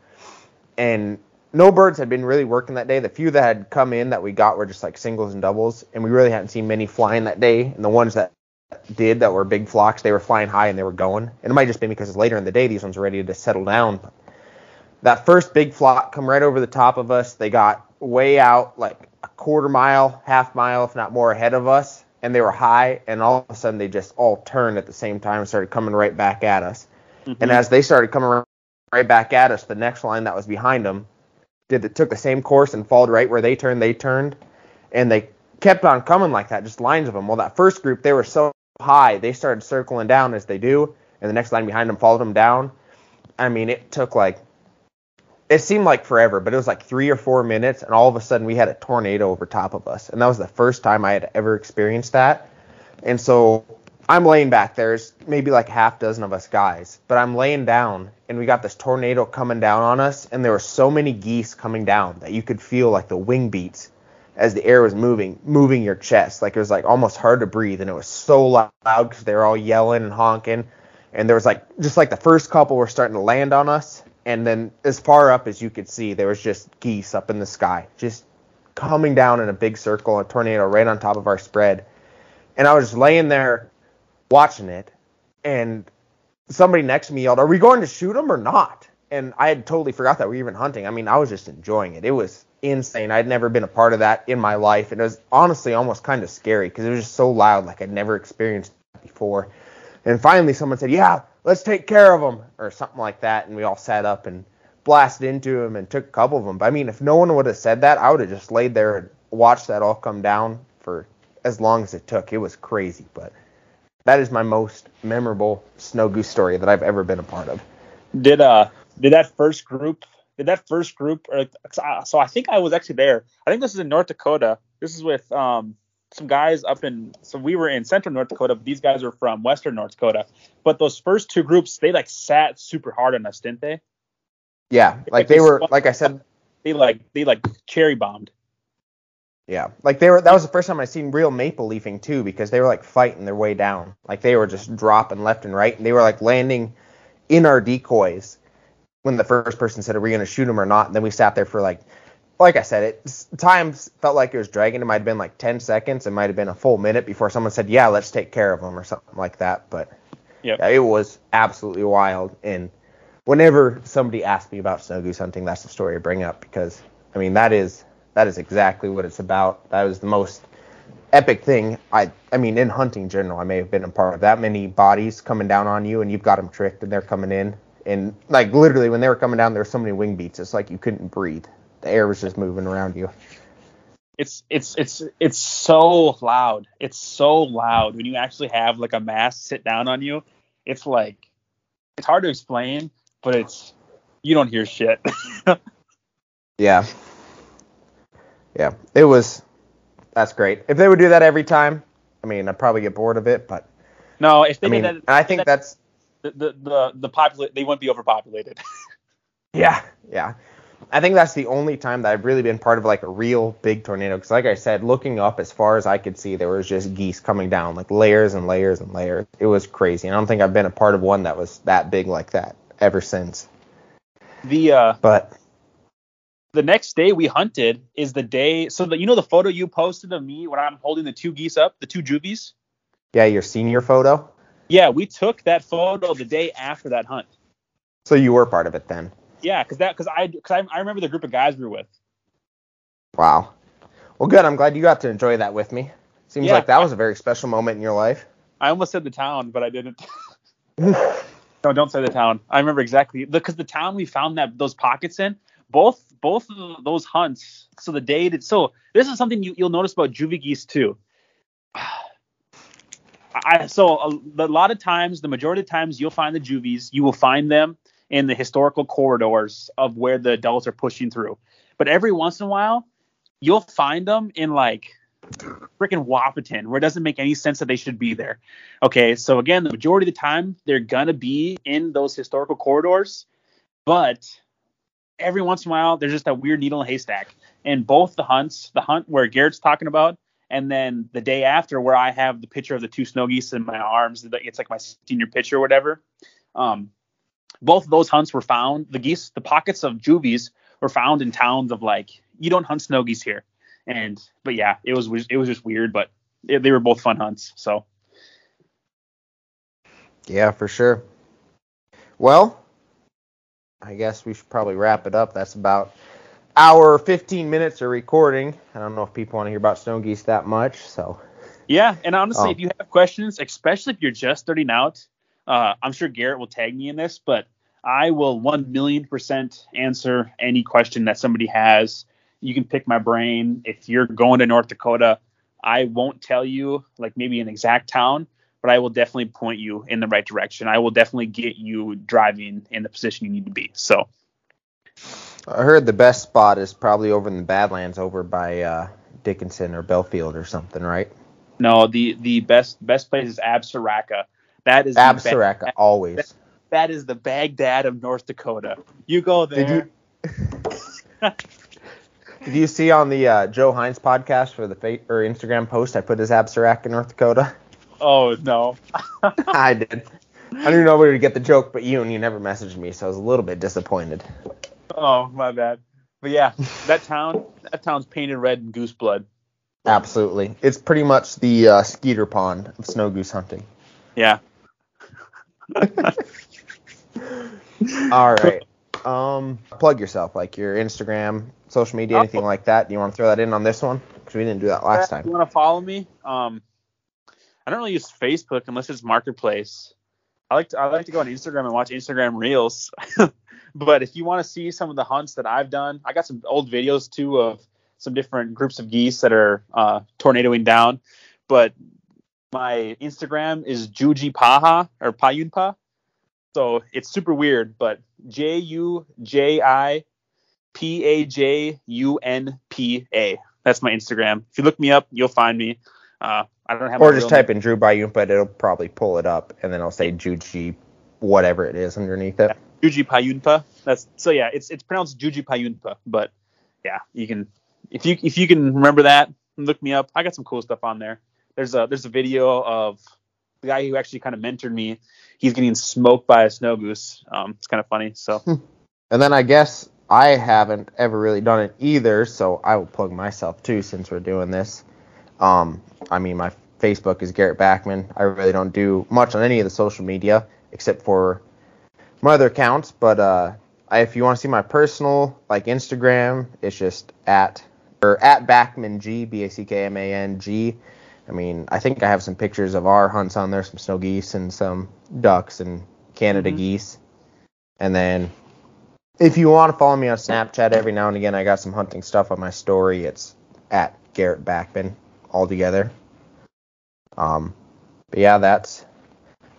and no birds had been really working that day. The few that had come in that we got were just like singles and doubles, and we really hadn't seen many flying that day. And the ones that did that were big flocks, they were flying high and they were going. And it might just be because later in the day these ones were ready to settle down. That first big flock come right over the top of us. They got way out, like a quarter mile, half mile, if not more, ahead of us, and they were high. And all of a sudden, they just all turned at the same time and started coming right back at us. Mm-hmm. And as they started coming right back at us, the next line that was behind them did it took the same course and followed right where they turned. They turned, and they kept on coming like that, just lines of them. Well, that first group, they were so high, they started circling down as they do, and the next line behind them followed them down. I mean, it took like it seemed like forever, but it was like three or four minutes, and all of a sudden we had a tornado over top of us, and that was the first time I had ever experienced that. And so I'm laying back. There's maybe like half dozen of us guys, but I'm laying down, and we got this tornado coming down on us, and there were so many geese coming down that you could feel like the wing beats as the air was moving, moving your chest. Like it was like almost hard to breathe, and it was so loud because they were all yelling and honking. And there was like just like the first couple were starting to land on us, and then as far up as you could see, there was just geese up in the sky, just coming down in a big circle, a tornado right on top of our spread. And I was just laying there watching it, and somebody next to me yelled, "Are we going to shoot them or not?" And I had totally forgot that we were even hunting. I mean, I was just enjoying it. It was insane. I'd never been a part of that in my life, and it was honestly almost kind of scary because it was just so loud, like I'd never experienced before. And finally, someone said, "Yeah, let's take care of them," or something like that, and we all sat up and blasted into them and took a couple of them. But I mean, if no one would have said that, I would have just laid there and watched that all come down for as long as it took. It was crazy, but that is my most memorable snow goose story that I've ever been a part of. Did uh did that first group did that first group or so I think I was actually there. I think this is in North Dakota. This is with um some guys up in so we were in central North Dakota, but these guys are from western North Dakota. But those first two groups, they like sat super hard on us, didn't they? Yeah, like, like they, they were like I said they like they like cherry bombed. Yeah, like they were. That was the first time I seen real maple leafing too, because they were like fighting their way down. Like they were just dropping left and right, and they were like landing in our decoys when the first person said, "Are we going to shoot them or not?" And then we sat there for like like I said, it times felt like it was dragging. It might have been like 10 seconds. It might have been a full minute before someone said, "Yeah, let's take care of them" or something like that. But yep. yeah, it was absolutely wild. And whenever somebody asks me about snow goose hunting, that's the story I bring up because I mean that is that is exactly what it's about. That was the most epic thing. I I mean in hunting in general, I may have been a part of that many bodies coming down on you, and you've got them tricked, and they're coming in. And like literally, when they were coming down, there were so many wing beats. It's like you couldn't breathe the air was just moving around you. It's it's it's it's so loud. It's so loud when you actually have like a mass sit down on you. It's like it's hard to explain, but it's you don't hear shit. yeah. Yeah. It was that's great. If they would do that every time, I mean, I'd probably get bored of it, but No, if they I mean, did I think that, that's the the the, the popula- they wouldn't be overpopulated. yeah, yeah. I think that's the only time that I've really been part of like a real big tornado. Because like I said, looking up as far as I could see, there was just geese coming down, like layers and layers and layers. It was crazy. And I don't think I've been a part of one that was that big like that ever since. the uh But the next day we hunted is the day so that you know the photo you posted of me when I'm holding the two geese up, the two juvies? yeah, your senior photo. Yeah, we took that photo the day after that hunt. So you were part of it then. Yeah, because that because I because I, I remember the group of guys we were with. Wow. Well, good. I'm glad you got to enjoy that with me. Seems Yeah. like that was a very special moment in your life. I almost said the town, but I didn't. no, don't say the town. I remember exactly because the town we found that those pockets in both both of those hunts. So the day that so this is something you, you'll notice about juvie geese too. I so a, a lot of times, the majority of times, you'll find the juvies. You will find them in the historical corridors of where the adults are pushing through. But every once in a while, you'll find them in like freaking Wahpeton, where it doesn't make any sense that they should be there. Okay, so again, the majority of the time they're gonna be in those historical corridors, but every once in a while there's just that weird needle in a haystack. And both the hunts, the hunt where Garrett's talking about, and then the day after where I have the picture of the two snow geese in my arms, it's like my senior picture or whatever. Um, both of those hunts were found. The geese, the pockets of juvies were found in towns of like you don't hunt snow geese here. And but yeah, it was it was just weird, but it, they were both fun hunts. So Yeah, for sure. Well, I guess we should probably wrap it up. That's about hour 15 minutes of recording. I don't know if people want to hear about snow geese that much, so yeah, and honestly, Oh. if you have questions, especially if you're just starting out, uh, I'm sure Garrett will tag me in this, but I will one million percent answer any question that somebody has. You can pick my brain. If you're going to North Dakota, I won't tell you like maybe an exact town, but I will definitely point you in the right direction. I will definitely get you driving in the position you need to be. So I heard the best spot is probably over in the Badlands over by uh, Dickinson or Belfield or something, right? no, the the best best place is Absaraka. That is ba- Absaraka, always. that is the Baghdad of North Dakota. You go there. Did you Did you see on the uh, Joe Hines podcast for the fa- or Instagram post I put his Absaraka, North Dakota? Oh no. I did. I didn't know where to get the joke, but you and you never messaged me, so I was a little bit disappointed. Oh my bad. But yeah, that town that town's painted red in goose blood. Absolutely, it's pretty much the uh, Skeeter Pond of snow goose hunting. Yeah. All right. Um, plug yourself, like your Instagram, social media, anything like that. Do you want to throw that in on this one? Because we didn't do that last time. If you want to follow me? Um, I don't really use Facebook unless it's Marketplace. I like to I like to go on Instagram and watch Instagram Reels. but if you want to see some of the hunts that I've done, I got some old videos too of some different groups of geese that are uh, tornadoing down. But my Instagram is Juji Paha or Payunpa. So it's super weird, but J U J I P A J U N P A. That's my Instagram. If you look me up, you'll find me. Uh, I don't have Or just type in Drew Bayou, but it'll probably pull it up, and then I'll say Juji, whatever it is underneath it. Juji Payunpa. That's so yeah, it's it's pronounced Juji Payunpa, but yeah, you can if you if you can remember that, look me up. I got some cool stuff on there. There's a there's a video of the guy who actually kind of mentored me. He's getting smoked by a snow goose. Um, it's kind of funny. So And then I guess I haven't ever really done it either, so I will plug myself too since we're doing this. Um, I mean, my Facebook is Garrett Backman. I really don't do much on any of the social media except for my other accounts. But uh, I, if you want to see my personal, like Instagram, it's just at or at Backman G B A C K M A N G. I mean, I think I have some pictures of our hunts on there, some snow geese and some ducks and Canada Mhm. geese. And then if you want to follow me on Snapchat every now and again, I got some hunting stuff on my story. It's at Garrett Backman all together. Um, but yeah, that's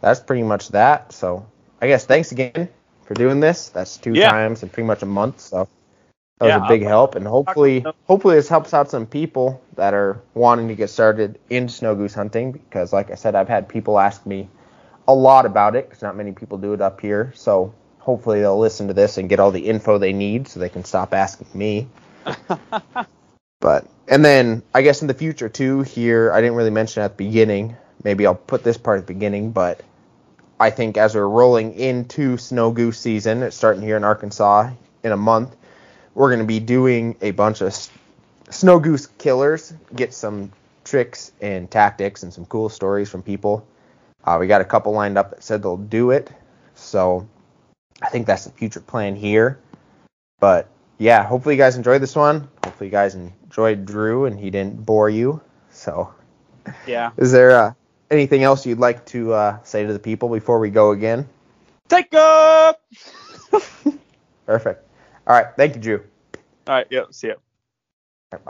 that's pretty much that. So I guess thanks again for doing this. That's two Yeah. times in pretty much a month. So that That was Yeah, a big I'll- help, and hopefully, hopefully this helps out some people that are wanting to get started in snow goose hunting. Because, like I said, I've had people ask me a lot about it, because not many people do it up here. So hopefully they'll listen to this and get all the info they need, so they can stop asking me. But and then I guess in the future too, here I didn't really mention at the beginning. Maybe I'll put this part at the beginning, but I think as we're rolling into snow goose season, it's starting here in Arkansas in a month. We're going to be doing a bunch of snow goose killers, get some tricks and tactics and some cool stories from people. Uh, we got a couple lined up that said they'll do it, so I think that's the future plan here. But yeah, hopefully you guys enjoyed this one. Hopefully you guys enjoyed Drew and he didn't bore you. So, Yeah. is there uh, anything else you'd like to uh, say to the people before we go again? Take up. Perfect. All right, thank you, Drew. All right. Yep. See ya.